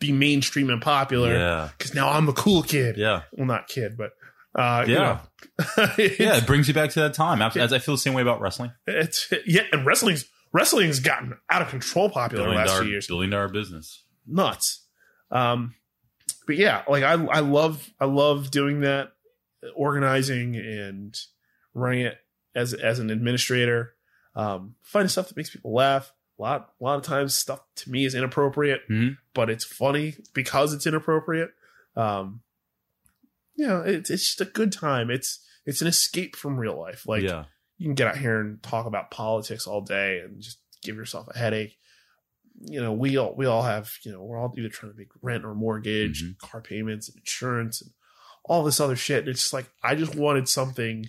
be mainstream and popular. Yeah. Because now I'm a cool kid. Yeah. Well, not kid, but uh, you Yeah. know. [laughs] Yeah. It brings you back to that time. As as I feel the same way about wrestling. it's yeah, and wrestling's wrestling's gotten out of control popular Billion last dollar, few years. billion dollar business. Nuts. Um, but yeah, like I I love I love doing that, organizing and running it as as an administrator. Um, finding stuff that makes people laugh. A lot a lot of times stuff to me is inappropriate, Mhm. but it's funny because it's inappropriate. Um, you know, it's it's just a good time. It's it's an escape from real life. Like yeah. you can get out here and talk about politics all day and just give yourself a headache. You know, we all we all have, you know, we're all either trying to make rent or mortgage, Mhm. car payments and insurance and all this other shit. And it's just like I just wanted something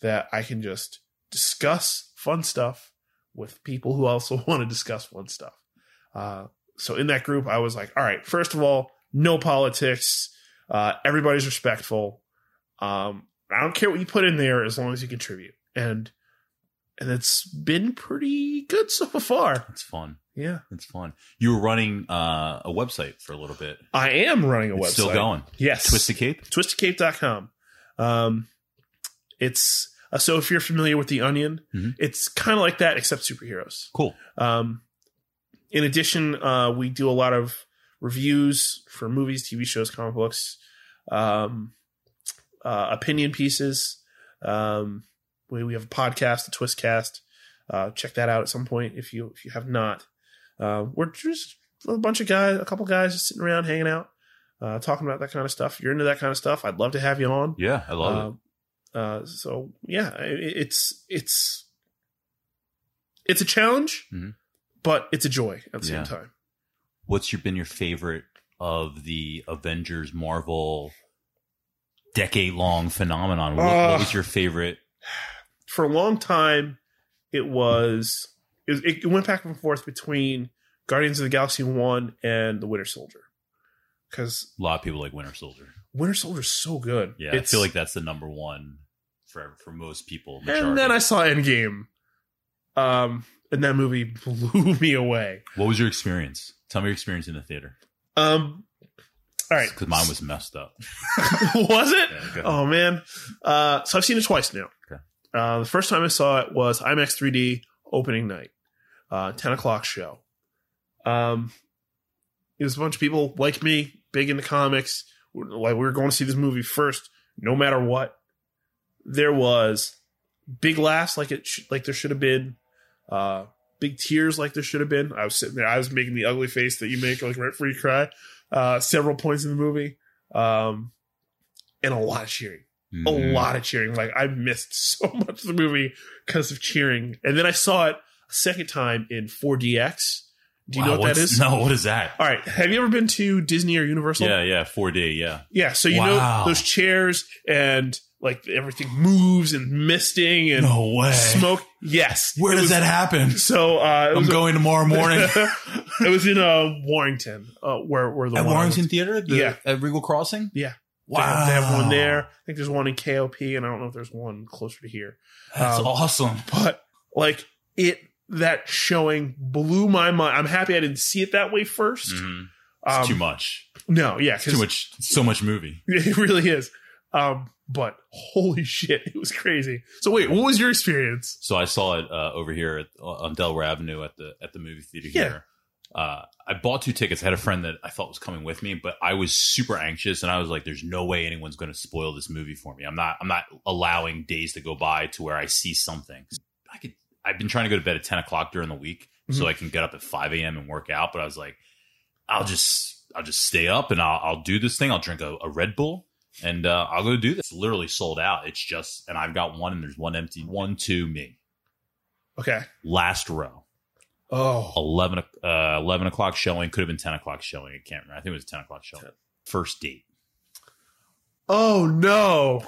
that I can just discuss fun stuff with people who also [laughs] want to discuss fun stuff. Uh, so in that group, I was like, all right, first of all, no politics. Uh, everybody's respectful. Um, I don't care what you put in there as long as you contribute. And and it's been pretty good so far. It's fun. Yeah. It's fun. You were running uh, a website for a little bit. I am running a It's website. still going. Yes. Twisted Cape. twistedcape.com. Um, it's uh, so if you're familiar with the Onion, Mhm. it's kind of like that except superheroes. Cool. Um, in addition, uh, we do a lot of reviews for movies, TV shows, comic books, um, uh, opinion pieces. Um, we we have a podcast, the Twistcast. Uh, check that out at some point if you if you have not. Uh, we're just a bunch of guys, a couple guys just sitting around hanging out, uh, talking about that kind of stuff. If you're into that kind of stuff, I'd love to have you on. Yeah, I love it. Uh, uh, so yeah, it, it's it's it's a challenge, Mhm. but it's a joy at the Yeah. same time. What's your been your favorite of the Avengers Marvel decade long phenomenon? What, Uh, what was your favorite? [sighs] For a long time, it was it, it went back and forth between Guardians of the Galaxy one and the Winter Soldier because A lot of people like Winter Soldier. Winter Soldier's so good. Yeah, It's- I feel like that's the number one for for most people. And then I saw Endgame, um, and that movie [laughs] blew me away. what was your experience? Tell me your experience in the theater. Um, all right, because mine was messed up. [laughs] was it? Yeah. Oh man. Uh, so I've seen it twice now. Okay. Uh, the first time I saw it was IMAX 3D opening night, uh, 10 o'clock show. Um, it was a bunch of people like me, big into comics. Like we were going to see this movie first, no matter what. There was big laughs, like it, sh- like there should have been. Uh, big tears, like there should have been. I was sitting there, I was making the ugly face that you make, like right before you cry. Uh, several points in the movie. Um, and a lot of cheering a Mhm. lot of cheering. Like I missed [laughs] so much of the movie because of cheering. And then I saw it second time in 4DX. Do you Wow, know what that is? No, what is that? All right. Have you ever been to Disney or Universal? Yeah, yeah, 4D, yeah. Yeah. So you Wow. know those chairs and like everything moves and misting and no way. smoke. Yes. Where It does was- that happen? So uh, I'm going tomorrow morning. [laughs] it was in uh, Warrington, uh, where where the At Warrington. Theater? The- Yeah. At Regal Crossing? Yeah. Wow. They have, they have one there. I think there's one in KOP, and I don't know if there's one closer to here. That's Um, awesome. but like it that showing blew my mind. I'm happy I didn't see it that way first. Mhm. It's Um, too much. No, yeah, too much. So much movie. [laughs] It really is. Um, but holy [laughs] shit, it was crazy. So wait, what was your experience? So I saw it uh, over here at, on Delaware Avenue at the at the movie theater Yeah. here. Uh, I bought two tickets. I had a friend that I thought was coming with me, but I was super anxious, and I was like, "There's no way anyone's going to spoil this movie for me. I'm not. I'm not allowing days to go by to where I see something. I could. I've been trying to go to bed at 10 o'clock during the week so Mhm. I can get up at 5 a.m. and work out. But I was like, I'll just I'll just stay up and I'll, I'll do this thing. I'll drink a, a Red Bull and uh, I'll go do this. It's literally sold out. It's just, and I've got one and there's one empty. One, to me. Okay. Last row. Oh, 11, o- uh, 11 o'clock showing. Could have been 10 o'clock showing. I can't remember. I think it was 10 o'clock showing. First date. oh no,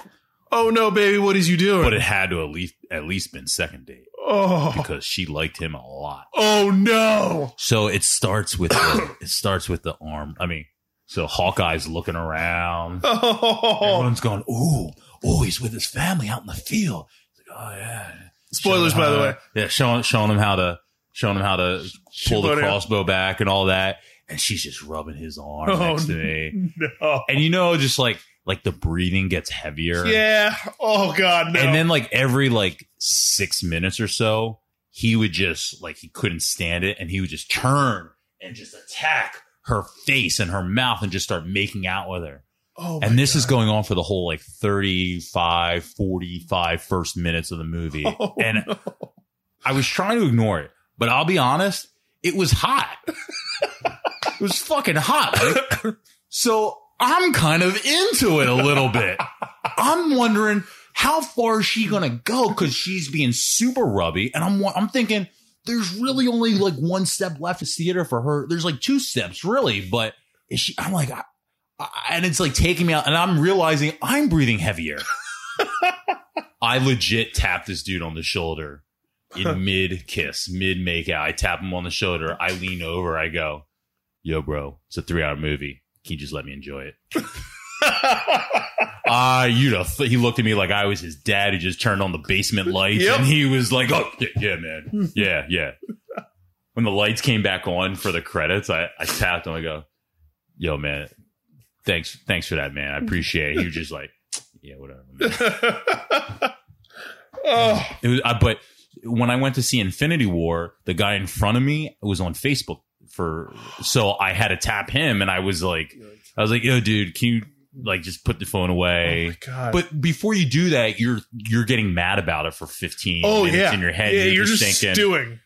oh no, baby, what is you doing? But it had to at least, at least been second date oh, because she liked him a lot. oh no. So it starts with the, [coughs] it starts with the arm. I mean, so Hawkeye's looking around. [laughs] Oh, Everyone's going, ooh, oh, he's with his family out in the field. He's like, oh yeah. spoilers, by the way. Yeah, showing showing him how to showing him how to pull the Shoot it out. crossbow back and all that. And she's just rubbing his arm Oh, next to me. [laughs] No. And you know, just like like the breathing gets heavier. Yeah. Oh God, no. And then like every like six minutes or so, he would just like he couldn't stand it and he would just turn and just attack her face and her mouth and just start making out with her. oh, and this is going on for the whole like 35 45 first minutes of the movie [laughs] Oh, and no. i was trying to ignore it but i'll be honest it was hot [laughs] it was fucking hot like, [coughs] so i'm kind of into it a little bit. [laughs] I'm wondering how far is she gonna go because she's being super rubby and i'm i'm thinking there's really only like one step left of theater for her. There's like two steps really but is she i'm like I, I- and it's like taking me out and i'm realizing i'm breathing heavier. [laughs] I legit tapped this dude on the shoulder in [laughs] mid kiss mid make out. I tap him on the shoulder. I lean over. I go yo bro it's a three hour movie can you just let me enjoy it [laughs] Ah, you know, th- he looked at me like I was his dad who just turned on the basement lights, Yep. and he was like, "Oh, yeah, yeah, man, yeah, yeah." When the lights came back on for the credits, I, I tapped him. I go, "Yo, man, thanks, thanks for that, man. I appreciate it." He was just like, "Yeah, whatever." Man. [laughs] oh, It was, but when I went to see Infinity War, the guy in front of me was on Facebook for, so I had to tap him, and I was like, I was like, "Yo, dude, can you like just put the phone Oh away. god! But before you do that, you're you're getting mad about it for 15 oh minutes yeah, in your head. Yeah, you're, you're just, just thinking. stewing.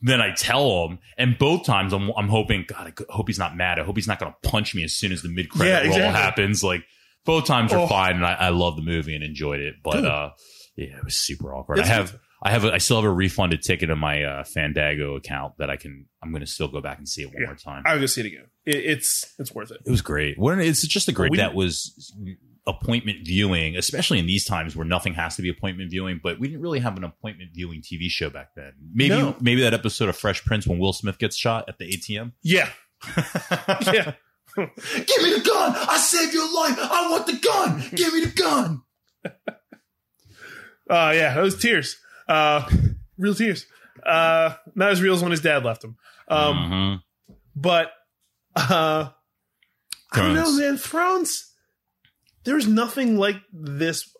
Then I tell him, and both times I'm I'm hoping, God, I hope he's not mad. I hope he's not going to punch me as soon as the mid credit Yeah, roll exactly. happens. Like both times are Oh. fine, and I, I love the movie and enjoyed it. But Good. uh, yeah, it was super awkward. It's- I have I have a, I still have a refunded ticket in my uh, Fandango account that I can. I'm going to still go back and see it one Yeah. more time. I would go see it again. It, it's it's worth it. It was great. When it's just a great We- that was appointment viewing, especially in these times where nothing has to be appointment viewing. But we didn't really have an appointment viewing TV show back then. Maybe No. maybe that episode of Fresh Prince when Will Smith gets shot at the ATM. Yeah, [laughs] yeah. Give me the gun! I saved your life. I want the gun. Give me the gun. [laughs] Uh, yeah, those tears. Uh, real tears. Uh, not as real as when his dad left him. Um, Mhm. but uh, I don't know, man. Thrones. There's nothing like this.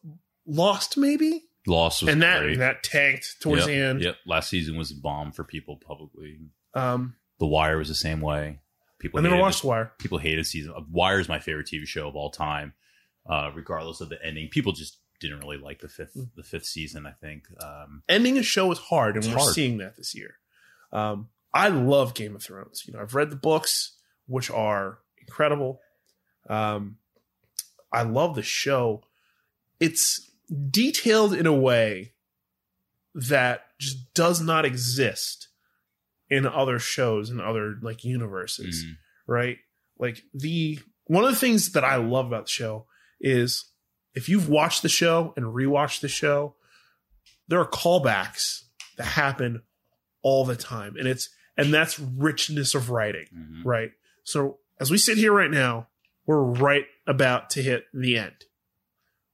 Lost, maybe, Lost was and that great. that tanked towards yep, the end. Yep. Last season was a bomb for people publicly. Um, The Wire was the same way. People I never watched. The Wire. people hated season. Wire is my favorite TV show of all time, uh, regardless of the ending. People just didn't really like the fifth Mm. the fifth season. I think. Um, Ending a show is hard, and we're hard. seeing that this year. Um, I love Game of Thrones. You know, I've read the books, which are incredible. Um, I love the show. It's detailed in a way that just does not exist in other shows and other like universes, mm, right? Like the one of the things that I love about the show is if you've watched the show and rewatched the show, there are callbacks that happen all the time, and it's and that's richness of writing mhm. right? So as we sit here right now, we're right about to hit the end.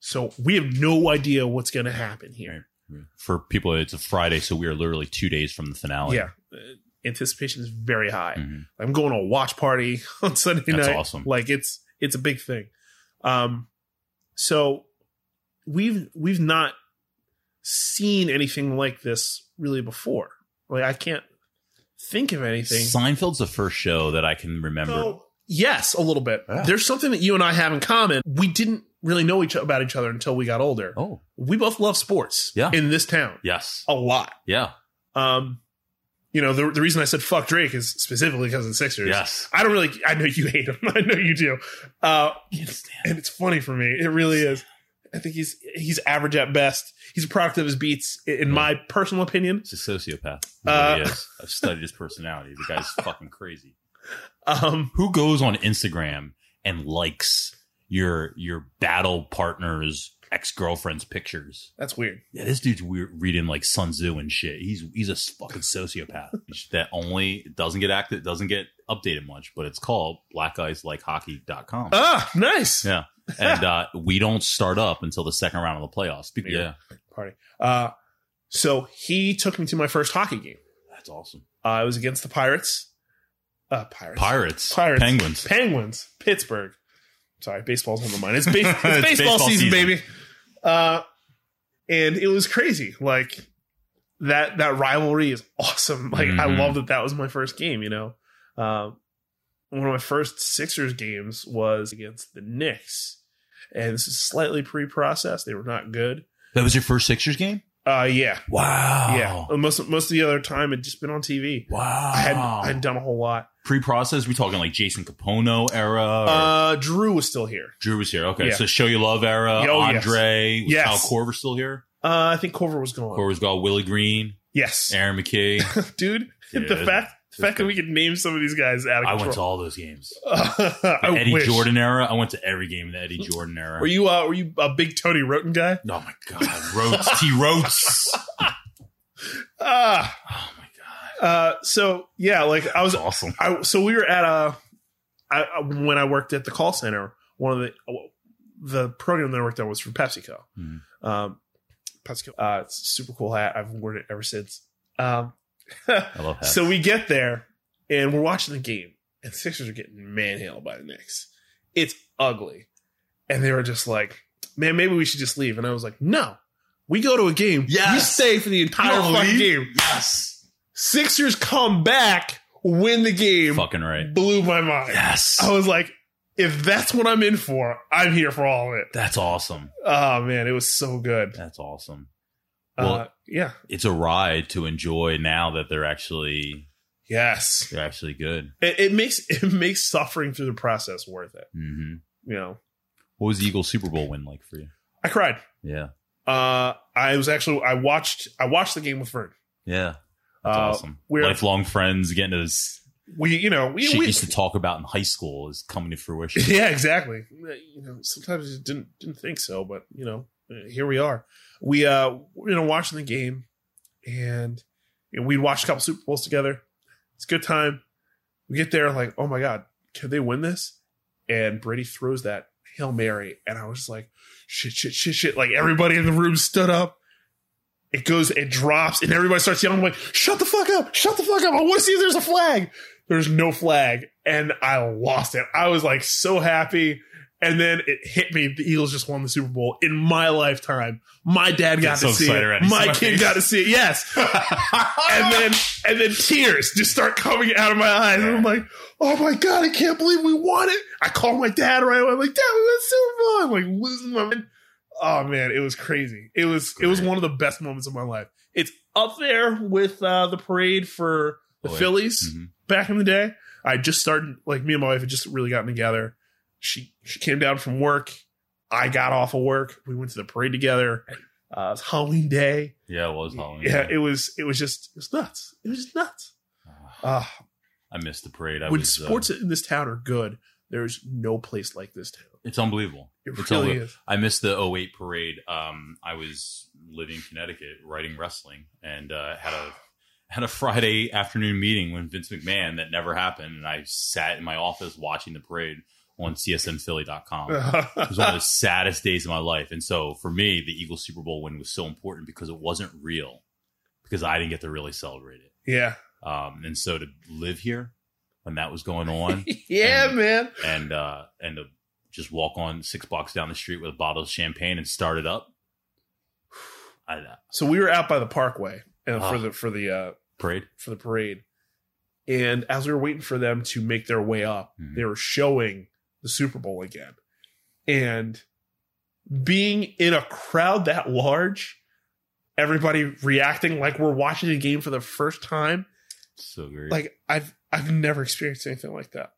So we have no idea what's going to happen here. For people, it's a Friday, so we are literally two days from the finale. Yeah, Uh, anticipation is very high. Mhm. I'm going to a watch party [laughs] on Sunday That's night. awesome. Like it's it's a big thing. Um, so we've we've not seen anything like this really before. Like I can't think of anything. Seinfeld's the first show that I can remember. So, yes, a little bit. Yeah. There's something that you and I have in common. We didn't really know each about each other until we got older. Oh, We both love sports. Yeah. In this town, yes, a lot. yeah, Um, you know, the the reason I said fuck Drake is specifically because of the Sixers. yes. I don't really. I know you hate him. [laughs] I know you do. Uh, and it's funny for me. It really is. I think he's he's average at best. He's a product of his beats, in my personal opinion. He's a sociopath. Uh, is. I've studied his personality. The guy's [laughs] fucking crazy. Um, Who goes on Instagram and likes your your battle partner's ex girlfriend's pictures? that's weird. Yeah, this dude's weird, reading like Sun Tzu and shit. He's he's a fucking sociopath [laughs] that only doesn't get active, doesn't get updated much, but it's called blackguysLikeHockey.com. Ah, nice. Yeah. And uh, we don't start up until the second round of the playoffs. But yeah, Party. Uh, so he took me to my first hockey game. that's awesome. Uh, it was against the Pirates. Uh, Pirates. Pirates, Pirates. Penguins. Penguins. Pittsburgh. Sorry, baseball's on my mind. It's, base- [laughs] it's baseball, baseball season, season. baby. Uh, and it was crazy. Like that that rivalry is awesome. [laughs] Like I Mhm. love that that was my first game. You know, um, one of my first Sixers games was against the Knicks, and this is slightly pre-processed. They were not good. That was your first Sixers game? Uh, yeah, Wow. yeah. Most most of the other time had just been on TV. Wow. I hadn't I hadn't done a whole lot. Pre-process. We talking like Jason Kapono era. Or Uh, Jrue was still here. Jrue was here. Okay, yeah. so Show You Love era. Oh, yes. Andre. Was Yes. Kyle Korver still here? Uh, I think Korver was gone. Korver's got Willie Green, Yes, Aaron McKie. [laughs] dude. Yeah, the fact the fact that we could name some of these guys out of I went to all those games. [laughs] Eddie wish. Jordan era. I went to every game in the Eddie Jordan era. Were you uh, were you a big Tony Wroten guy? Oh my god, Rotes, T. Rotes. [laughs] Ah, Oh my god, uh, so yeah, like I was, that's awesome. I so we were at a, I, I- when I worked at the call center. One of the the program that I worked on was for PepsiCo. Mhm. Um, PepsiCo. Uh, it's a super cool hat. I've worn it ever since. Um, I love that. [laughs] So we get there and we're watching the game, and Sixers are getting manhandled by the Knicks. It's ugly. And they were just like, man, maybe we should just leave. And I was like, no, we go to a game. Yes. We stay for the entire fucking game. yes, Sixers come back, win the game. fucking right. Blew my mind. Yes, I was like, if that's what I'm in for, I'm here for all of it. That's awesome. Oh man, it was so good. That's awesome. uh, Well- yeah. It's a ride to enjoy now that they're actually Yes. they're actually good. It, it makes [laughs] it makes suffering through the process worth it. hmm You know, What was the Eagles Super Bowl win like for you? I cried. Yeah, Uh, I was actually I watched I watched the game with Vern. yeah, that's Uh, awesome. we're- Lifelong friends getting to this We you know we, shit we used to talk about in high school is coming to fruition. [laughs] yeah exactly. You know sometimes just didn't didn't think so, but you know here we are. We uh you know watching the game, and you know, we'd watch a couple Super Bowls together. It's a good time. We get there like oh my god, can they win this? And Brady throws that hail mary, and I was just like shit shit shit shit. Like everybody in the room stood up. It goes, it drops, and everybody starts yelling. I'm like, shut the fuck up, shut the fuck up. I want to see if there's a flag. There's no flag. And I lost it. I was like so happy. And then it hit me. The Eagles just won the Super Bowl in my lifetime. My dad got so to see it. already. My kid got to see it. Yes. [laughs] and then, and then tears just start coming out of my eyes. And I'm like, oh my God, I can't believe we won it. I call my dad right away. I'm like, dad, we won the Super Bowl. I'm like losing my mind. Oh man, it was crazy. It was, it was one of the best moments of my life. It's up there with uh, the parade for the Oh, yeah. Phillies Mhm. back in the day. I just started like me and my wife had just really gotten together. She she came down from work. I got off of work. We went to the parade together. Uh, it was Halloween day. Yeah, it was Halloween. Yeah, it was it was just it was nuts. It was just nuts. Uh, I missed the parade. I when was, uh, sports in this town are good, there's no place like this town. It's unbelievable. It It's really unbelievable. is. I missed the 08 parade. Um, I was living in Connecticut, writing wrestling, and uh, had a [laughs] had a Friday afternoon meeting with Vince McMahon that never happened. And I sat in my office watching the parade on CSNPhilly.com. It was one of the [laughs] saddest days of my life. And so for me, the Eagles Super Bowl win was so important because it wasn't real, because I didn't get to really celebrate it. yeah, Um, and so to live here when that was going on [laughs] yeah, And- man. and uh, and to just walk on six blocks down the street with a bottle of champagne and start it up. [sighs] I uh, So we were out by the Parkway uh, for Ah. the for the uh, parade. for the parade. And as we were waiting for them to make their way up, Mhm. they were showing the Super Bowl again. And being in a crowd that large, everybody reacting like we're watching a game for the first time, So great. like I've I've never experienced anything like that.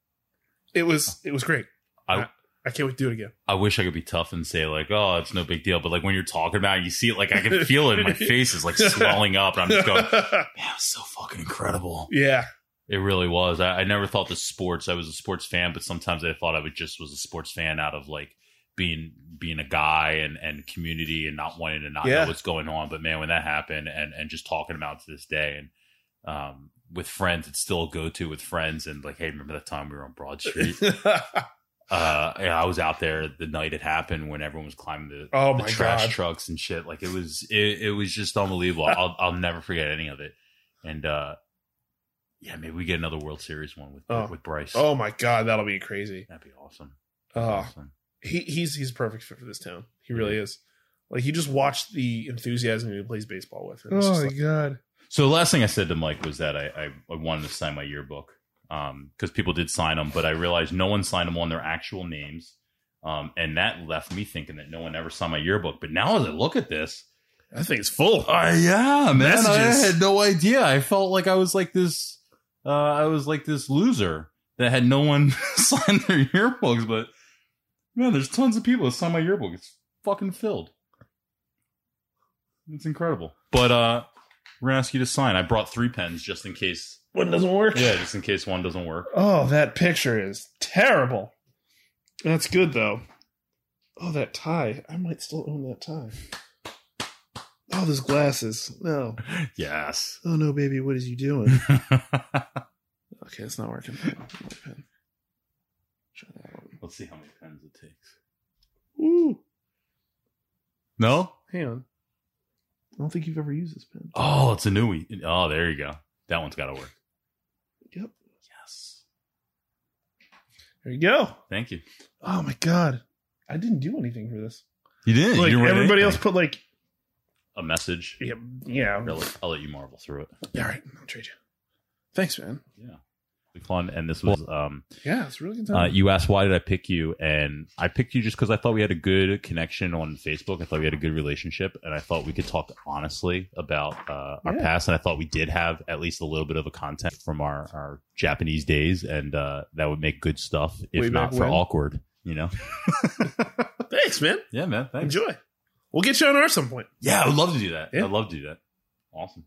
It was it was great. I- I, can't wait to do it again. I wish I could be tough and say like, oh, it's no big deal. But like when you're talking about it, you see it, like I can feel it in my [laughs] face is like swelling up, and I'm just going, [laughs] man, it's so fucking incredible. yeah. It really was. I, I never thought the sports. I was a sports fan, but sometimes I thought I was just was a sports fan out of like being being a guy and and community and not wanting to not Yeah. know what's going on. But man, when that happened and and just talking about it to this day and um with friends, it's still a go to with friends and like, hey, remember that time we were on Broad Street? [laughs] uh, yeah, I was out there the night it happened when everyone was climbing the, Oh the trash God. trucks and shit. Like it was, it, it was just unbelievable. I'll, I'll never forget any of it. And, uh, yeah, maybe we get another World Series one with, Oh. with Bryce. oh my god, that'll be crazy. that'd be awesome. Oh, awesome. he he's he's a perfect fit for this town. He really is. Like he just watched the enthusiasm he plays baseball with. and it's just like- god! So the last thing I said to Mike was that I, I, I wanted to sign my yearbook because people did sign them, but I realized no one signed them on their actual names. Um, and that left me thinking that no one ever saw my yearbook. But now as I look at this, I think it's full. Uh, yeah, man. Messages. I had no idea. I felt like I was like this. Uh, I was like this loser that had no one [laughs] sign their yearbooks. But man, there's tons of people that sign my yearbook. It's fucking filled. It's incredible. But uh, we're gonna ask you to sign. I brought three pens just in case. One doesn't work. Yeah, just in case one doesn't work. Oh, that picture is terrible. That's good though. Oh, that tie. I might still own that tie. Oh, those glasses. No. [laughs] Yes. Oh no, baby. What is you doing? [laughs] okay, it's not working. My pen. Try that one. Let's see how many pens it takes. Ooh. No. Hang on. I don't think you've ever used this pen. Oh, it's a newie. Oh, there you go. That one's got to work. Yep. Yes. There you go. Thank you. Oh my god. I didn't do anything for this. You didn't. Like you everybody else put like a message. yeah, yeah. I'll let, I'll let you marvel through it. Yeah, All right, I'll trade you. Thanks, man. Yeah. Fun. And this was um, Yeah, it's really good uh, time. you asked why did I pick you, and I picked you just because I thought we had a good connection on Facebook. I thought we had a good relationship, and I thought we could talk honestly about uh, our Yeah. past. And I thought we did have at least a little bit of a content from our our Japanese days, and uh, that would make good stuff. If Way not for when. awkward, you know. [laughs] Thanks, man. Yeah, man. Thanks. Enjoy. We'll get you on our some point. Yeah, I would love to do that. Yeah. I'd love to do that. Awesome.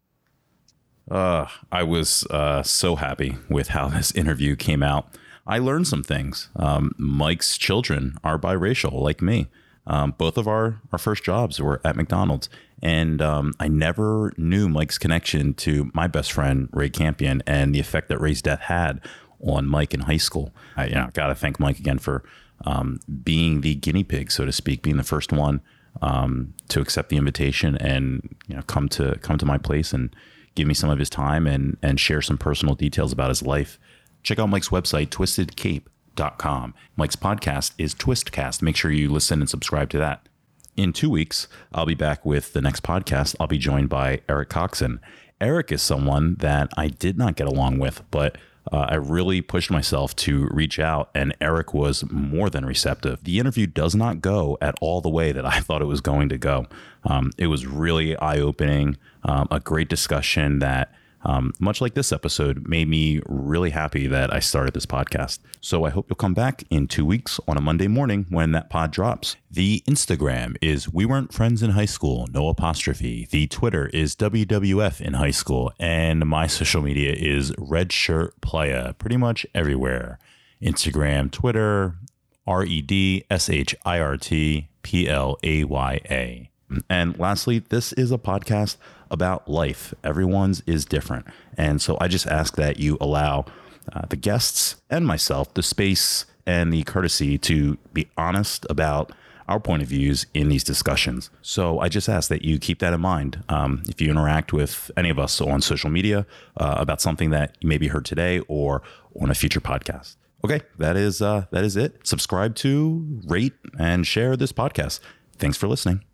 Uh, I was uh, so happy with how [laughs] this interview came out. I learned some things. Um, Mike's children are biracial, like me. Um, both of our, our first jobs were at McDonald's. And um, I never knew Mike's connection to my best friend, Ray Campion, and the effect that Ray's death had on Mike in high school. I you know, got to thank Mike again for um, being the guinea pig, so to speak, being the first one um, to accept the invitation and you know come to come to my place and give me some of his time and and share some personal details about his life. Check out Mike's website, twistedcape.com. Mike's podcast is Twistcast. Make sure you listen and subscribe to that. In two weeks, I'll be back with the next podcast. I'll be joined by Eric Coxon. Eric is someone that I did not get along with, but uh, I really pushed myself to reach out, and Eric was more than receptive. The interview does not go at all the way that I [laughs] thought it was going to go. Um, it was really eye opening, um, a great discussion that um, much like this episode, made me really happy that I started this podcast. So I hope you'll come back in two weeks on a Monday morning when that pod drops. The Instagram is We Weren't Friends in High School, no apostrophe. The Twitter is WWF in High School. And my social media is Red Shirt Playa, pretty much everywhere Instagram, Twitter, R E D S H I R T P L A Y A. And lastly, this is a podcast about life. Everyone's is different. And so I just ask that you allow uh, the guests and myself the space and the courtesy to be honest about our point of views in these discussions. So I just ask that you keep that in mind. Um, if you interact with any of us on social media uh, about something that you maybe heard today or on a future podcast. Okay, that is uh, that is it. Subscribe to, rate, and share this podcast. Thanks for listening.